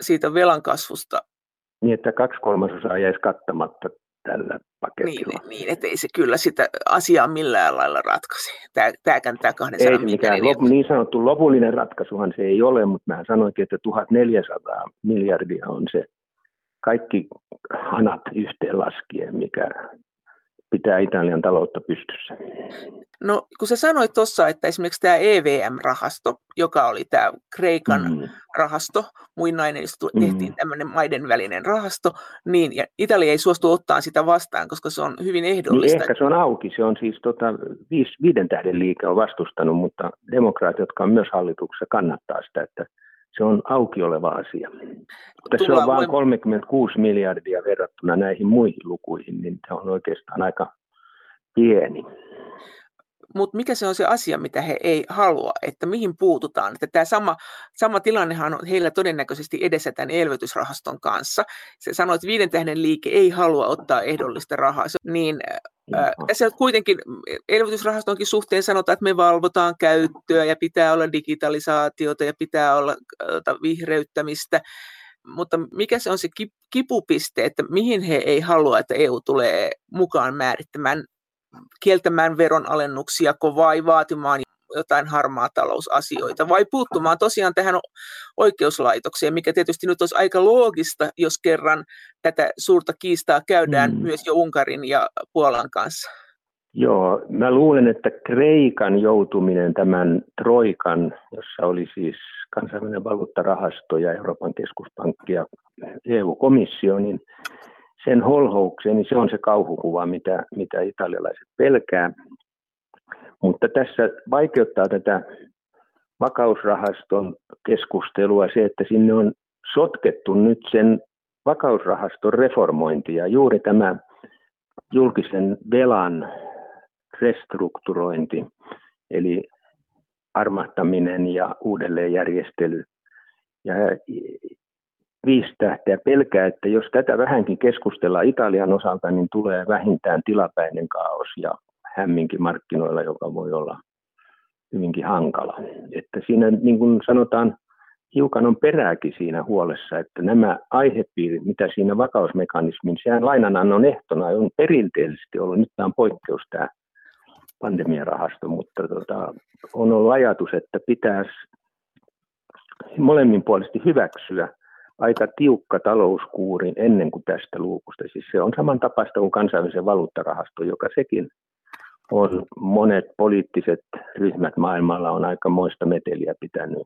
siitä velan kasvusta. Niin, että kaksi kolmasosaa jäisi kattamatta tällä paketilla. Niin, niin ettei se kyllä sitä asiaa millään lailla ratkaisi. Tämä, tämäkään tämä 200 Ei mikään lop, niin sanottu lopullinen ratkaisuhan se ei ole, mutta mä sanoinkin, että 1400 miljardia on se kaikki hanat yhteen laskien, mikä pitää Italian taloutta pystyssä. No kun sä sanoit tuossa, että esimerkiksi tämä EVM-rahasto, joka oli tämä Kreikan mm. rahasto, muinainen, josta tehtiin mm. tämmöinen maiden välinen rahasto, niin ja Italia ei suostu ottaa sitä vastaan, koska se on hyvin ehdollista. Niin ehkä se on auki, se on siis tota, viis, viiden tähden liike on vastustanut, mutta demokraatit, jotka on myös hallituksessa, kannattaa sitä, että se on auki oleva asia. Mutta se on vain 36 miljardia verrattuna näihin muihin lukuihin, niin se on oikeastaan aika pieni. Mutta mikä se on se asia, mitä he ei halua, että mihin puututaan? Että tämä sama, sama tilannehan on heillä todennäköisesti edessä tämän elvytysrahaston kanssa. Se sanoi, että viiden tähden liike ei halua ottaa ehdollista rahaa. Niin Äh, tässä kuitenkin elvytysrahastonkin suhteen sanotaan, että me valvotaan käyttöä ja pitää olla digitalisaatiota ja pitää olla äh, vihreyttämistä, mutta mikä se on se kipupiste, että mihin he ei halua, että EU tulee mukaan määrittämään, kieltämään veronalennuksia vai vaatimaan jotain harmaa talousasioita vai puuttumaan tosiaan tähän oikeuslaitokseen, mikä tietysti nyt olisi aika loogista, jos kerran tätä suurta kiistaa käydään mm. myös jo Unkarin ja Puolan kanssa. Joo, mä luulen, että Kreikan joutuminen tämän Troikan, jossa oli siis kansainvälinen valuuttarahasto ja Euroopan keskuspankki ja EU-komissio, niin sen holhoukseen, niin se on se kauhukuva, mitä, mitä italialaiset pelkää. Mutta tässä vaikeuttaa tätä vakausrahaston keskustelua se, että sinne on sotkettu nyt sen vakausrahaston reformointi ja juuri tämä julkisen velan restrukturointi, eli armahtaminen ja uudelleenjärjestely. Ja viisi tähteä pelkää, että jos tätä vähänkin keskustellaan Italian osalta, niin tulee vähintään tilapäinen kaos ja hämminkin markkinoilla, joka voi olla hyvinkin hankala. Että siinä niin kuin sanotaan, hiukan on perääkin siinä huolessa, että nämä aihepiirit, mitä siinä vakausmekanismin, sehän lainanannon ehtona on perinteellisesti ollut, nyt tämä on poikkeus tämä pandemiarahasto, mutta tota, on ollut ajatus, että pitäisi molemminpuolisesti hyväksyä aika tiukka talouskuuri ennen kuin tästä luukusta. Siis se on samantapaista kuin kansainvälisen valuuttarahasto, joka sekin on monet poliittiset ryhmät maailmalla on aika moista meteliä pitänyt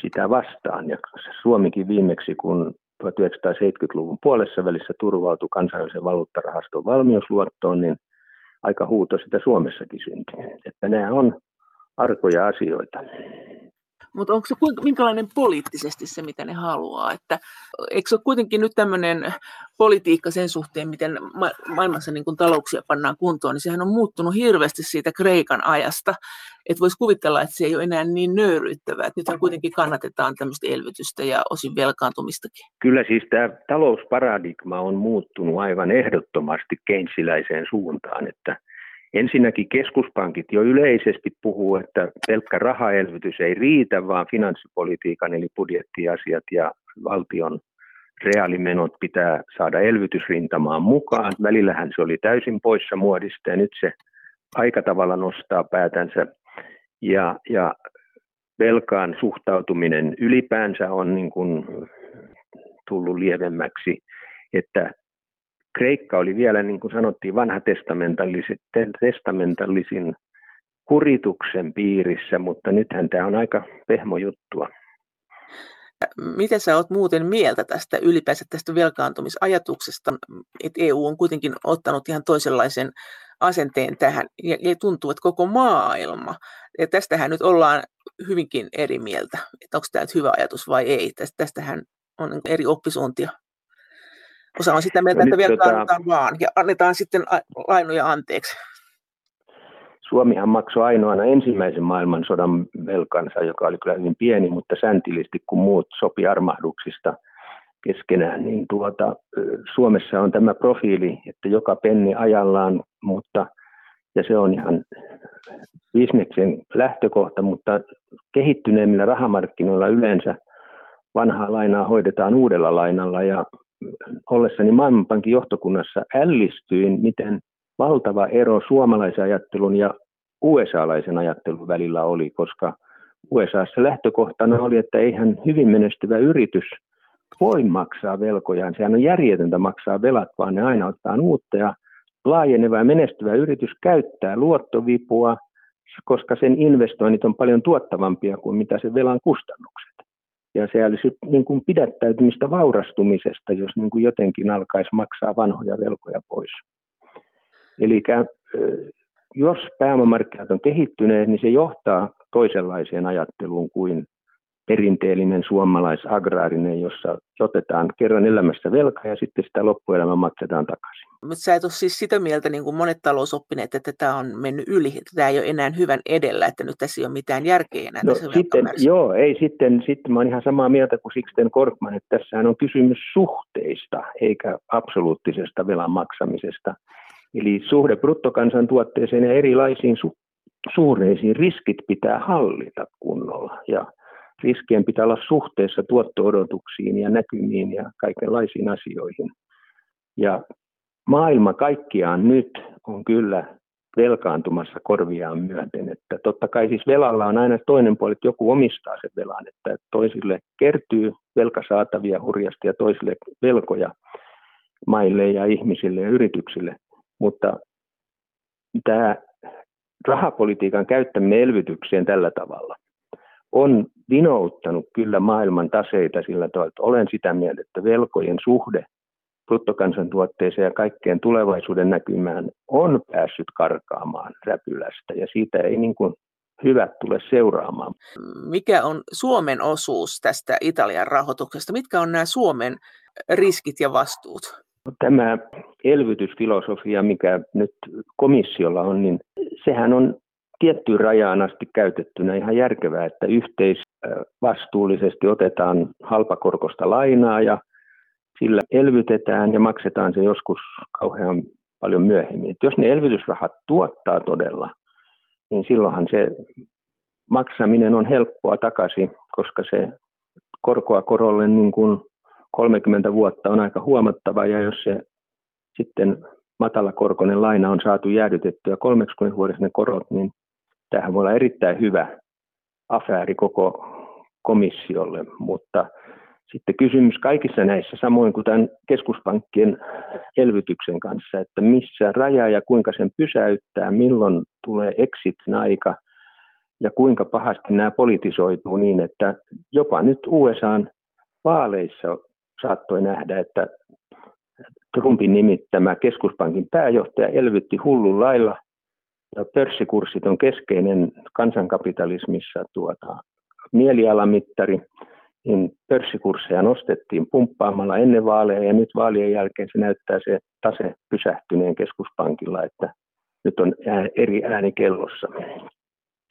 sitä vastaan. Ja Suomikin viimeksi, kun 1970-luvun puolessa välissä turvautui kansainvälisen valuuttarahaston valmiusluottoon, niin aika huuto sitä Suomessakin syntyi. Että nämä on arkoja asioita. Mutta onko se minkälainen poliittisesti se, mitä ne haluaa? Että, eikö se ole kuitenkin nyt tämmöinen politiikka sen suhteen, miten ma- maailmassa niin kun talouksia pannaan kuntoon, niin sehän on muuttunut hirveästi siitä Kreikan ajasta. Että voisi kuvitella, että se ei ole enää niin nöyryyttävää. Että nythän kuitenkin kannatetaan tämmöistä elvytystä ja osin velkaantumistakin. Kyllä siis tämä talousparadigma on muuttunut aivan ehdottomasti keinsiläiseen suuntaan, että – Ensinnäkin keskuspankit jo yleisesti puhuu, että pelkkä rahaelvytys ei riitä, vaan finanssipolitiikan eli budjettiasiat ja valtion reaalimenot pitää saada elvytysrintamaan mukaan. Välillähän se oli täysin poissa muodista ja nyt se aika tavalla nostaa päätänsä. Ja, ja velkaan suhtautuminen ylipäänsä on niin kuin tullut lievemmäksi, että Kreikka oli vielä, niin kuin sanottiin, vanha testamentallisin kurituksen piirissä, mutta nythän tämä on aika pehmo juttua. Miten sä oot muuten mieltä tästä ylipäänsä tästä velkaantumisajatuksesta, että EU on kuitenkin ottanut ihan toisenlaisen asenteen tähän ja, tuntuu, että koko maailma, ja tästähän nyt ollaan hyvinkin eri mieltä, että onko tämä nyt hyvä ajatus vai ei, tästähän on eri oppisuuntia Osa on sitä mieltä, no että velkaannutaan tota... vaan ja annetaan sitten lainoja anteeksi. Suomihan maksoi ainoana ensimmäisen maailmansodan velkansa, joka oli kyllä hyvin pieni, mutta säntillisesti kun muut sopi armahduksista keskenään, niin tuota, Suomessa on tämä profiili, että joka penni ajallaan, mutta ja se on ihan bisneksen lähtökohta, mutta kehittyneemmillä rahamarkkinoilla yleensä vanhaa lainaa hoidetaan uudella lainalla ja ollessani Maailmanpankin johtokunnassa ällistyin, miten valtava ero suomalaisen ajattelun ja USA-laisen ajattelun välillä oli, koska USAssa lähtökohtana oli, että eihän hyvin menestyvä yritys voi maksaa velkojaan. Sehän on järjetöntä maksaa velat, vaan ne aina ottaa uutta ja laajeneva ja menestyvä yritys käyttää luottovipua, koska sen investoinnit on paljon tuottavampia kuin mitä se velan kustannukset. Ja se olisi niin kuin pidättäytymistä vaurastumisesta, jos niin kuin jotenkin alkaisi maksaa vanhoja velkoja pois. Eli jos pääomamarkkinat on kehittyneet, niin se johtaa toisenlaiseen ajatteluun kuin perinteellinen suomalaisagraarinen, jossa otetaan kerran elämässä velkaa ja sitten sitä loppuelämää maksetaan takaisin. Mutta sä et ole siis sitä mieltä, niin kuin monet talousoppineet, että tämä on mennyt yli, että tämä ei ole enää hyvän edellä, että nyt tässä ei ole mitään järkeä enää no, sitten, Joo, ei sitten, sitten mä olen ihan samaa mieltä kuin Sixten Korkman, että tässähän on kysymys suhteista eikä absoluuttisesta velan maksamisesta. Eli suhde bruttokansantuotteeseen ja erilaisiin su- suureisiin riskit pitää hallita kunnolla. Ja riskien pitää olla suhteessa tuotto-odotuksiin ja näkymiin ja kaikenlaisiin asioihin. Ja maailma kaikkiaan nyt on kyllä velkaantumassa korviaan myöten. Että totta kai siis velalla on aina toinen puoli, että joku omistaa sen velan, että toisille kertyy velkasaatavia hurjasti ja toisille velkoja maille ja ihmisille ja yrityksille. Mutta tämä rahapolitiikan käyttäminen elvytykseen tällä tavalla on vinouttanut kyllä maailman taseita sillä tavalla, että olen sitä mieltä, että velkojen suhde bruttokansantuotteeseen ja kaikkeen tulevaisuuden näkymään on päässyt karkaamaan räpylästä ja siitä ei niin kuin hyvät tule seuraamaan. Mikä on Suomen osuus tästä Italian rahoituksesta? Mitkä on nämä Suomen riskit ja vastuut? Tämä elvytysfilosofia, mikä nyt komissiolla on, niin sehän on tiettyyn rajaan asti käytettynä ihan järkevää, että yhteisvastuullisesti otetaan halpakorkosta lainaa ja sillä elvytetään ja maksetaan se joskus kauhean paljon myöhemmin. Et jos ne elvytysrahat tuottaa todella, niin silloinhan se maksaminen on helppoa takaisin, koska se korkoa korolle niin kuin 30 vuotta on aika huomattava ja jos se sitten matalakorkoinen laina on saatu jäädytettyä 30 vuodessa ne korot, niin tämähän voi olla erittäin hyvä afääri koko komissiolle, mutta sitten kysymys kaikissa näissä, samoin kuin tämän keskuspankkien elvytyksen kanssa, että missä raja ja kuinka sen pysäyttää, milloin tulee exitin aika ja kuinka pahasti nämä politisoituu niin, että jopa nyt USAn vaaleissa saattoi nähdä, että Trumpin nimittämä keskuspankin pääjohtaja elvytti hullun lailla ja pörssikurssit on keskeinen kansankapitalismissa tuota, mielialamittari, niin pörssikursseja nostettiin pumppaamalla ennen vaaleja ja nyt vaalien jälkeen se näyttää se tase pysähtyneen keskuspankilla, että nyt on eri ääni kellossa.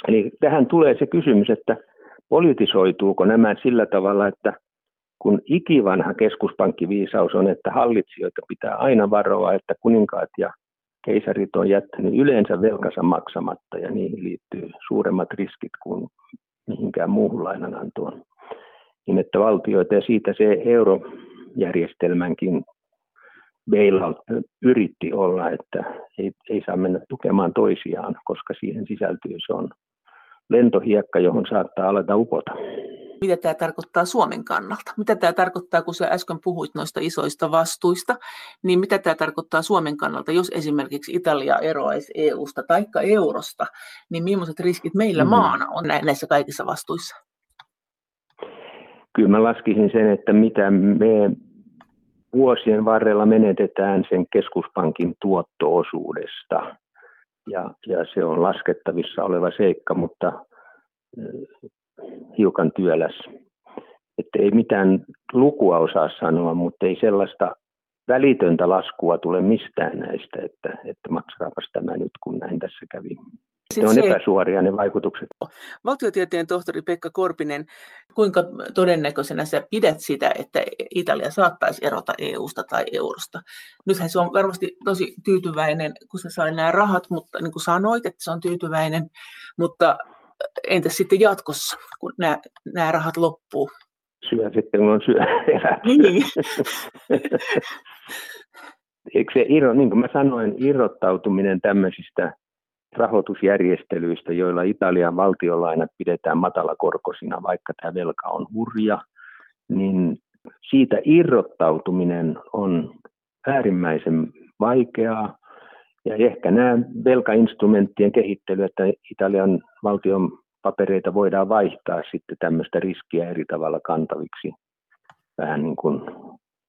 Eli tähän tulee se kysymys, että politisoituuko nämä sillä tavalla, että kun ikivanha keskuspankkiviisaus on, että hallitsijoita pitää aina varoa, että kuninkaat ja keisarit on jättänyt yleensä velkansa maksamatta ja niihin liittyy suuremmat riskit kuin mihinkään muuhun lainanantoon. Niin että valtioita ja siitä se eurojärjestelmänkin bailout yritti olla, että ei, ei saa mennä tukemaan toisiaan, koska siihen sisältyy se on lentohiekka, johon saattaa aleta upota mitä tämä tarkoittaa Suomen kannalta. Mitä tämä tarkoittaa, kun sä äsken puhuit noista isoista vastuista, niin mitä tämä tarkoittaa Suomen kannalta, jos esimerkiksi Italia eroaisi EU-sta tai eurosta, niin millaiset riskit meillä mm. maana on näissä kaikissa vastuissa? Kyllä mä laskisin sen, että mitä me vuosien varrella menetetään sen keskuspankin tuottoosuudesta. Ja, ja se on laskettavissa oleva seikka, mutta hiukan työläs. Että ei mitään lukua osaa sanoa, mutta ei sellaista välitöntä laskua tule mistään näistä, että, että maksaapas tämä nyt, kun näin tässä kävi. Se on epäsuoria ne vaikutukset. Valtiotieteen tohtori Pekka Korpinen, kuinka todennäköisenä sä pidät sitä, että Italia saattaisi erota EU-sta tai eurosta? Nythän se on varmasti tosi tyytyväinen, kun se sai nämä rahat, mutta niin kuin sanoit, että se on tyytyväinen, mutta entäs sitten jatkossa, kun nämä, nämä rahat loppuu? Syö sitten, kun on syö [LAUGHS] Niin. Eikö se, niin kuin mä sanoin, irrottautuminen tämmöisistä rahoitusjärjestelyistä, joilla Italian valtionlainat pidetään matalakorkoisina, vaikka tämä velka on hurja, niin siitä irrottautuminen on äärimmäisen vaikeaa. Ja ehkä nämä velkainstrumenttien kehittely, että Italian valtion papereita voidaan vaihtaa sitten tämmöistä riskiä eri tavalla kantaviksi, vähän niin kuin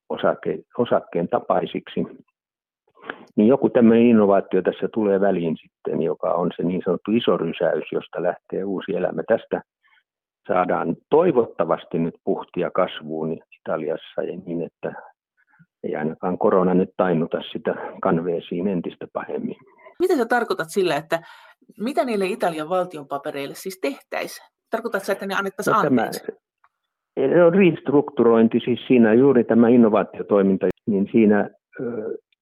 osake, osakkeen tapaisiksi, niin joku tämmöinen innovaatio tässä tulee väliin sitten, joka on se niin sanottu iso rysäys, josta lähtee uusi elämä. Tästä saadaan toivottavasti nyt puhtia kasvuun Italiassa ja niin, että ei ainakaan korona nyt tainnuta sitä kanveesiin entistä pahemmin. Mitä sä tarkoitat sillä, että mitä niille Italian valtionpapereille siis tehtäisiin? Tarkoitatko että ne annettaisiin no, anteeksi? Tämä, on restrukturointi, siis siinä juuri tämä innovaatiotoiminta, niin siinä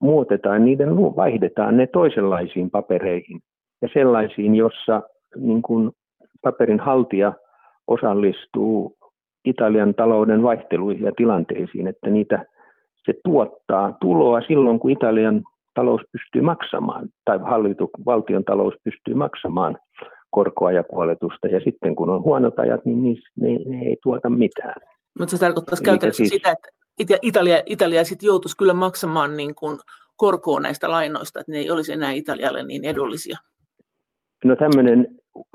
muutetaan, niiden vaihdetaan ne toisenlaisiin papereihin ja sellaisiin, jossa niin kuin paperin haltija osallistuu Italian talouden vaihteluihin ja tilanteisiin, että niitä se tuottaa tuloa silloin, kun Italian talous pystyy maksamaan, tai hallitu, valtion talous pystyy maksamaan korkoa ja kuoletusta, ja sitten kun on huonot ajat, niin ne, ne, ne ei tuota mitään. Mutta se tarkoittaisi käytännössä siis, sitä, että Italia, Italia sitten joutuisi kyllä maksamaan niin kuin korkoa näistä lainoista, että ne ei olisi enää Italialle niin edullisia? No tämmöinen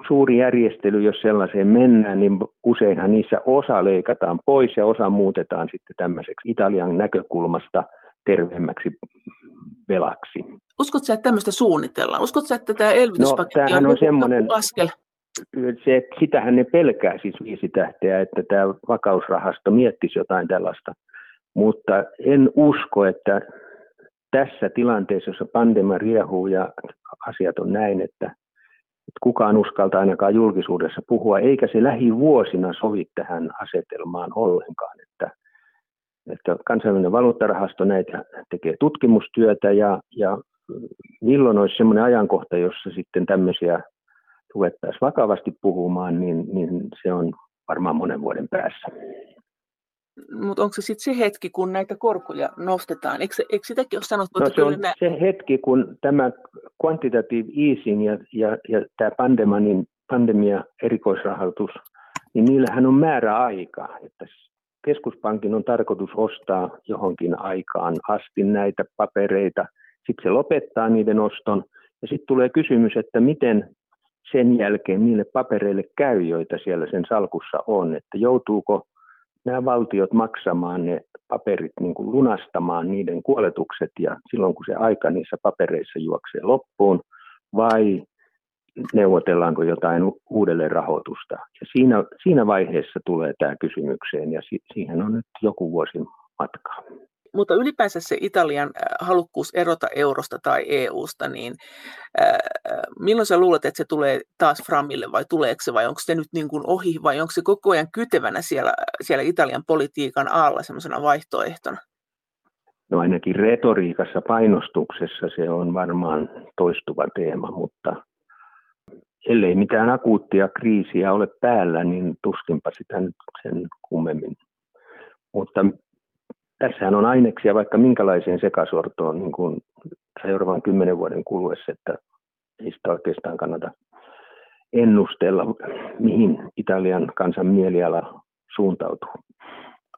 suuri järjestely, jos sellaiseen mennään, niin useinhan niissä osa leikataan pois ja osa muutetaan sitten tämmöiseksi Italian näkökulmasta terveemmäksi velaksi. Uskotko että tämmöistä suunnitellaan? Uskotko että tämä elvytyspaketti no, on, on semmoinen, askel? Se, sitähän ne pelkää siis viisi tähteä, että tämä vakausrahasto miettisi jotain tällaista. Mutta en usko, että tässä tilanteessa, jossa pandemia riehuu ja asiat on näin, että, kukaan uskaltaa ainakaan julkisuudessa puhua, eikä se lähivuosina sovi tähän asetelmaan ollenkaan. Että, että kansainvälinen valuuttarahasto näitä tekee tutkimustyötä ja, ja milloin olisi sellainen ajankohta, jossa sitten tämmöisiä ruvettaisiin vakavasti puhumaan, niin, niin se on varmaan monen vuoden päässä mutta onko se sitten se hetki, kun näitä korkoja nostetaan? Eikö, eikö sitäkin ole sanottu? No, se on nä- se hetki, kun tämä quantitative easing ja, ja, ja tämä pandemanin, pandemia erikoisrahoitus, niin niillähän on määrä aika, että keskuspankin on tarkoitus ostaa johonkin aikaan asti näitä papereita, sitten se lopettaa niiden oston, ja sitten tulee kysymys, että miten sen jälkeen niille papereille käy, joita siellä sen salkussa on, että joutuuko nämä valtiot maksamaan ne paperit, niin kuin lunastamaan niiden kuoletukset ja silloin kun se aika niissä papereissa juoksee loppuun, vai neuvotellaanko jotain uudelleen rahoitusta. Ja siinä, siinä vaiheessa tulee tämä kysymykseen ja si, siihen on nyt joku vuosi matkaa. Mutta ylipäänsä se Italian äh, halukkuus erota eurosta tai EUsta, niin äh, äh, milloin sä luulet, että se tulee taas Framille vai tuleeko se vai onko se nyt niin kuin ohi vai onko se koko ajan kytevänä siellä, siellä Italian politiikan alla semmoisena vaihtoehtona? No ainakin retoriikassa, painostuksessa se on varmaan toistuva teema, mutta ellei mitään akuuttia kriisiä ole päällä, niin tuskinpa sitä nyt sen kummemmin. Mutta tässähän on aineksia vaikka minkälaiseen sekasortoon niin kuin seuraavan kymmenen vuoden kuluessa, että ei sitä oikeastaan kannata ennustella, mihin Italian kansan mieliala suuntautuu.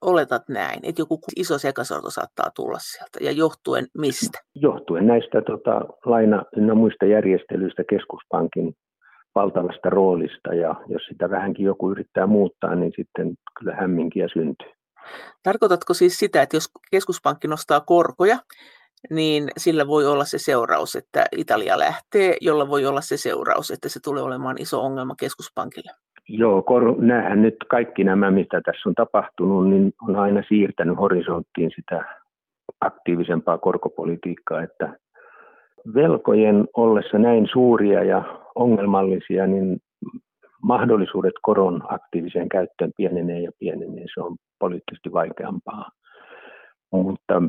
Oletat näin, että joku iso sekasorto saattaa tulla sieltä, ja johtuen mistä? Johtuen näistä tota, laina- ja muista järjestelyistä keskuspankin valtavasta roolista, ja jos sitä vähänkin joku yrittää muuttaa, niin sitten kyllä hämminkiä syntyy. Tarkoitatko siis sitä, että jos keskuspankki nostaa korkoja, niin sillä voi olla se seuraus, että Italia lähtee, jolla voi olla se seuraus, että se tulee olemaan iso ongelma keskuspankille? Joo, kor- näähän nyt kaikki nämä, mitä tässä on tapahtunut, niin on aina siirtänyt horisonttiin sitä aktiivisempaa korkopolitiikkaa, että velkojen ollessa näin suuria ja ongelmallisia, niin mahdollisuudet koron aktiiviseen käyttöön pienenee ja pienenee. Se on poliittisesti vaikeampaa. Mutta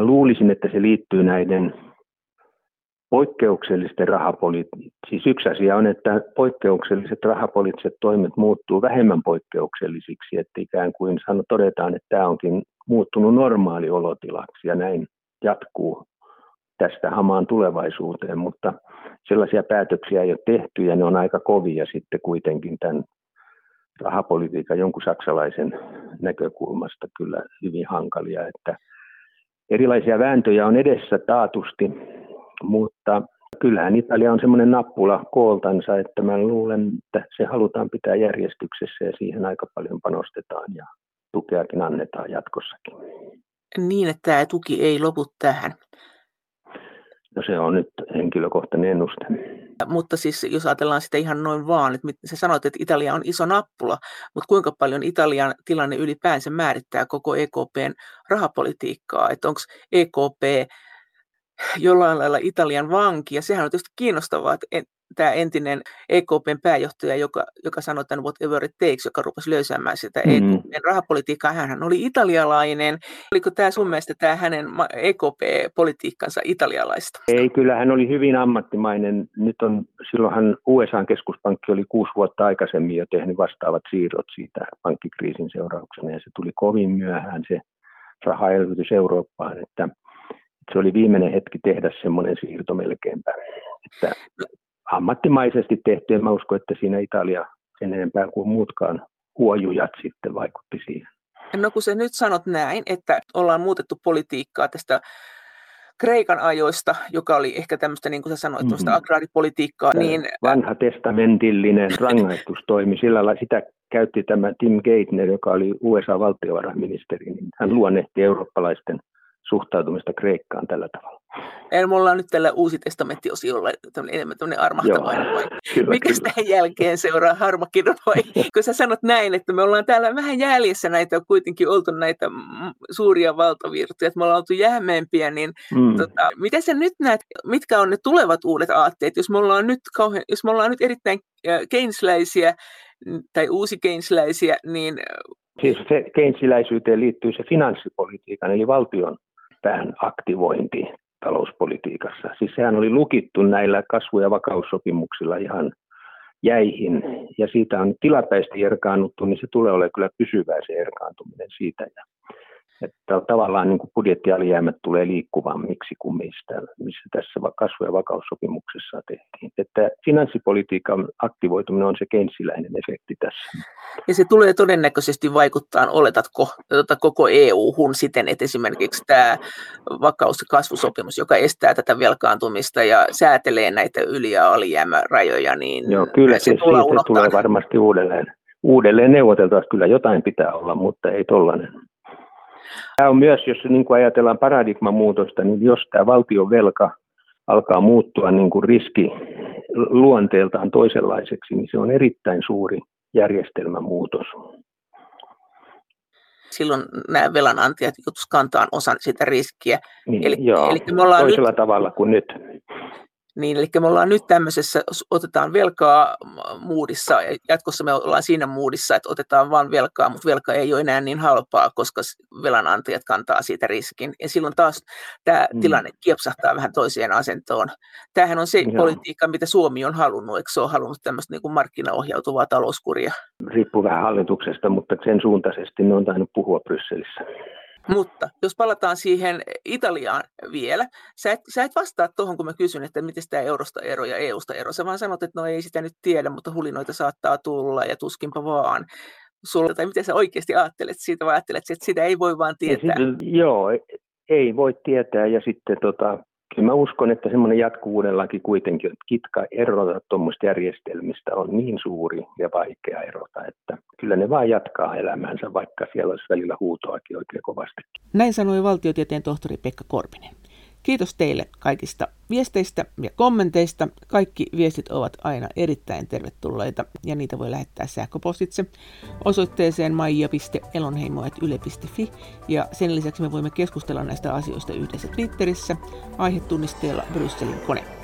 luulisin, että se liittyy näiden poikkeuksellisten rahapoliittisten, siis yksi asia on, että poikkeukselliset rahapoliittiset toimet muuttuu vähemmän poikkeuksellisiksi, että ikään kuin sano, todetaan, että tämä onkin muuttunut normaali olotilaksi ja näin jatkuu tästä hamaan tulevaisuuteen, mutta sellaisia päätöksiä ei ole tehty ja ne on aika kovia sitten kuitenkin tämän rahapolitiikan jonkun saksalaisen näkökulmasta kyllä hyvin hankalia, että erilaisia vääntöjä on edessä taatusti, mutta kyllähän Italia on semmoinen nappula kooltansa, että mä luulen, että se halutaan pitää järjestyksessä ja siihen aika paljon panostetaan ja tukeakin annetaan jatkossakin. Niin, että tämä tuki ei lopu tähän. No se on nyt henkilökohtainen ennuste. Mutta siis jos ajatellaan sitä ihan noin vaan, että sä sanoit, että Italia on iso nappula, mutta kuinka paljon Italian tilanne ylipäänsä määrittää koko EKPn rahapolitiikkaa, että onko EKP jollain lailla Italian vanki, ja sehän on tietysti kiinnostavaa, että tämä entinen EKPn pääjohtaja, joka, joka sanoi tämän whatever it takes, joka rupesi löysäämään sitä mm-hmm. EKPn rahapolitiikkaa, hän oli italialainen. Oliko tämä sun mielestä tämä hänen EKP-politiikkansa italialaista? Ei, kyllä hän oli hyvin ammattimainen. Nyt on, silloinhan USA-keskuspankki oli kuusi vuotta aikaisemmin jo tehnyt vastaavat siirrot siitä pankkikriisin seurauksena, ja se tuli kovin myöhään se rahaelvytys Eurooppaan, että se oli viimeinen hetki tehdä semmoinen siirto melkeinpä. Että ammattimaisesti tehty, en mä usko, että siinä Italia sen enempää kuin muutkaan huojujat sitten vaikutti siihen. No kun sä nyt sanot näin, että ollaan muutettu politiikkaa tästä Kreikan ajoista, joka oli ehkä tämmöistä, niin kuin sä sanoit, mm-hmm. agraaripolitiikkaa. Niin... Vanha testamentillinen rangaistustoimi, sillä lailla sitä käytti tämä Tim Geithner, joka oli USA-valtiovarainministeri, niin hän luonnehti eurooppalaisten suhtautumista Kreikkaan tällä tavalla. En mulla on nyt tällä uusi testamenttiosiolla enemmän tämmöinen armahtavainen vai? [LAUGHS] Mikä tähän jälkeen seuraa harmakirjon vai? [LAUGHS] Kun sä sanot näin, että me ollaan täällä vähän jäljessä näitä, on kuitenkin oltu näitä suuria valtavirtoja, että me ollaan oltu jähmeempiä, niin mm. tota, miten sä nyt näet, mitkä on ne tulevat uudet aatteet, jos me ollaan nyt, kauhean, jos me ollaan nyt erittäin keynesläisiä tai uusi keynesläisiä, niin Siis se keynesiläisyyteen liittyy se finanssipolitiikan eli valtion tähän aktivointi talouspolitiikassa. Siis sehän oli lukittu näillä kasvu- ja vakaussopimuksilla ihan jäihin, ja siitä on tilapäisesti erkaannuttu, niin se tulee olemaan kyllä pysyvää se erkaantuminen siitä. Ja että tavallaan niin kuin budjettialijäämät tulee liikkuvammiksi kuin mistä, missä tässä kasvu- ja vakaussopimuksessa tehtiin. Että finanssipolitiikan aktivoituminen on se keinsiläinen efekti tässä. Ja se tulee todennäköisesti vaikuttaa, oletatko, tuota koko EU-hun siten, että esimerkiksi tämä vakaus- ja kasvusopimus, joka estää tätä velkaantumista ja säätelee näitä yli- ja alijäämärajoja, niin Joo, kyllä se, se tulee, tulee varmasti uudelleen, uudelleen neuvoteltava. Kyllä jotain pitää olla, mutta ei tollainen. Tämä on myös, jos niin kuin ajatellaan paradigman muutosta, niin jos tämä valtion velka alkaa muuttua niin kuin riski luonteeltaan toisenlaiseksi, niin se on erittäin suuri järjestelmämuutos. Silloin nämä velanantajat joutuisivat kantaa osan sitä riskiä. Niin, eli, joo, eli me ollaan toisella nyt, tavalla kuin nyt. Niin, eli me ollaan nyt tämmöisessä, otetaan velkaa muudissa, ja jatkossa me ollaan siinä muudissa, että otetaan vain velkaa, mutta velka ei ole enää niin halpaa, koska velanantajat kantaa siitä riskin. Ja silloin taas tämä mm. tilanne kiepsahtaa vähän toiseen asentoon. Tämähän on se Joo. politiikka, mitä Suomi on halunnut, eikö se ole halunnut tämmöistä niin kuin markkinaohjautuvaa talouskuria? Riippuu vähän hallituksesta, mutta sen suuntaisesti ne on tainnut puhua Brysselissä. Mutta jos palataan siihen Italiaan vielä, sä et, sä et vastaa tuohon, kun mä kysyn, että miten tämä eurosta ero ja EUsta ero. Sä vaan sanot, että no ei sitä nyt tiedä, mutta hulinoita saattaa tulla ja tuskinpa vaan. Sulla, tai miten sä oikeasti ajattelet siitä, vai ajattelet, että sitä ei voi vaan tietää? Sitten, joo, ei voi tietää ja sitten tota, kyllä mä uskon, että semmoinen jatkuvuudellakin kuitenkin, että kitka erota tuommoista järjestelmistä on niin suuri ja vaikea erota, että kyllä ne vaan jatkaa elämäänsä, vaikka siellä olisi välillä huutoakin oikein kovasti. Näin sanoi valtiotieteen tohtori Pekka Korpinen. Kiitos teille kaikista viesteistä ja kommenteista. Kaikki viestit ovat aina erittäin tervetulleita ja niitä voi lähettää sähköpostitse osoitteeseen maija.elonheimo.yle.fi ja sen lisäksi me voimme keskustella näistä asioista yhdessä Twitterissä aihetunnisteella Brysselin kone.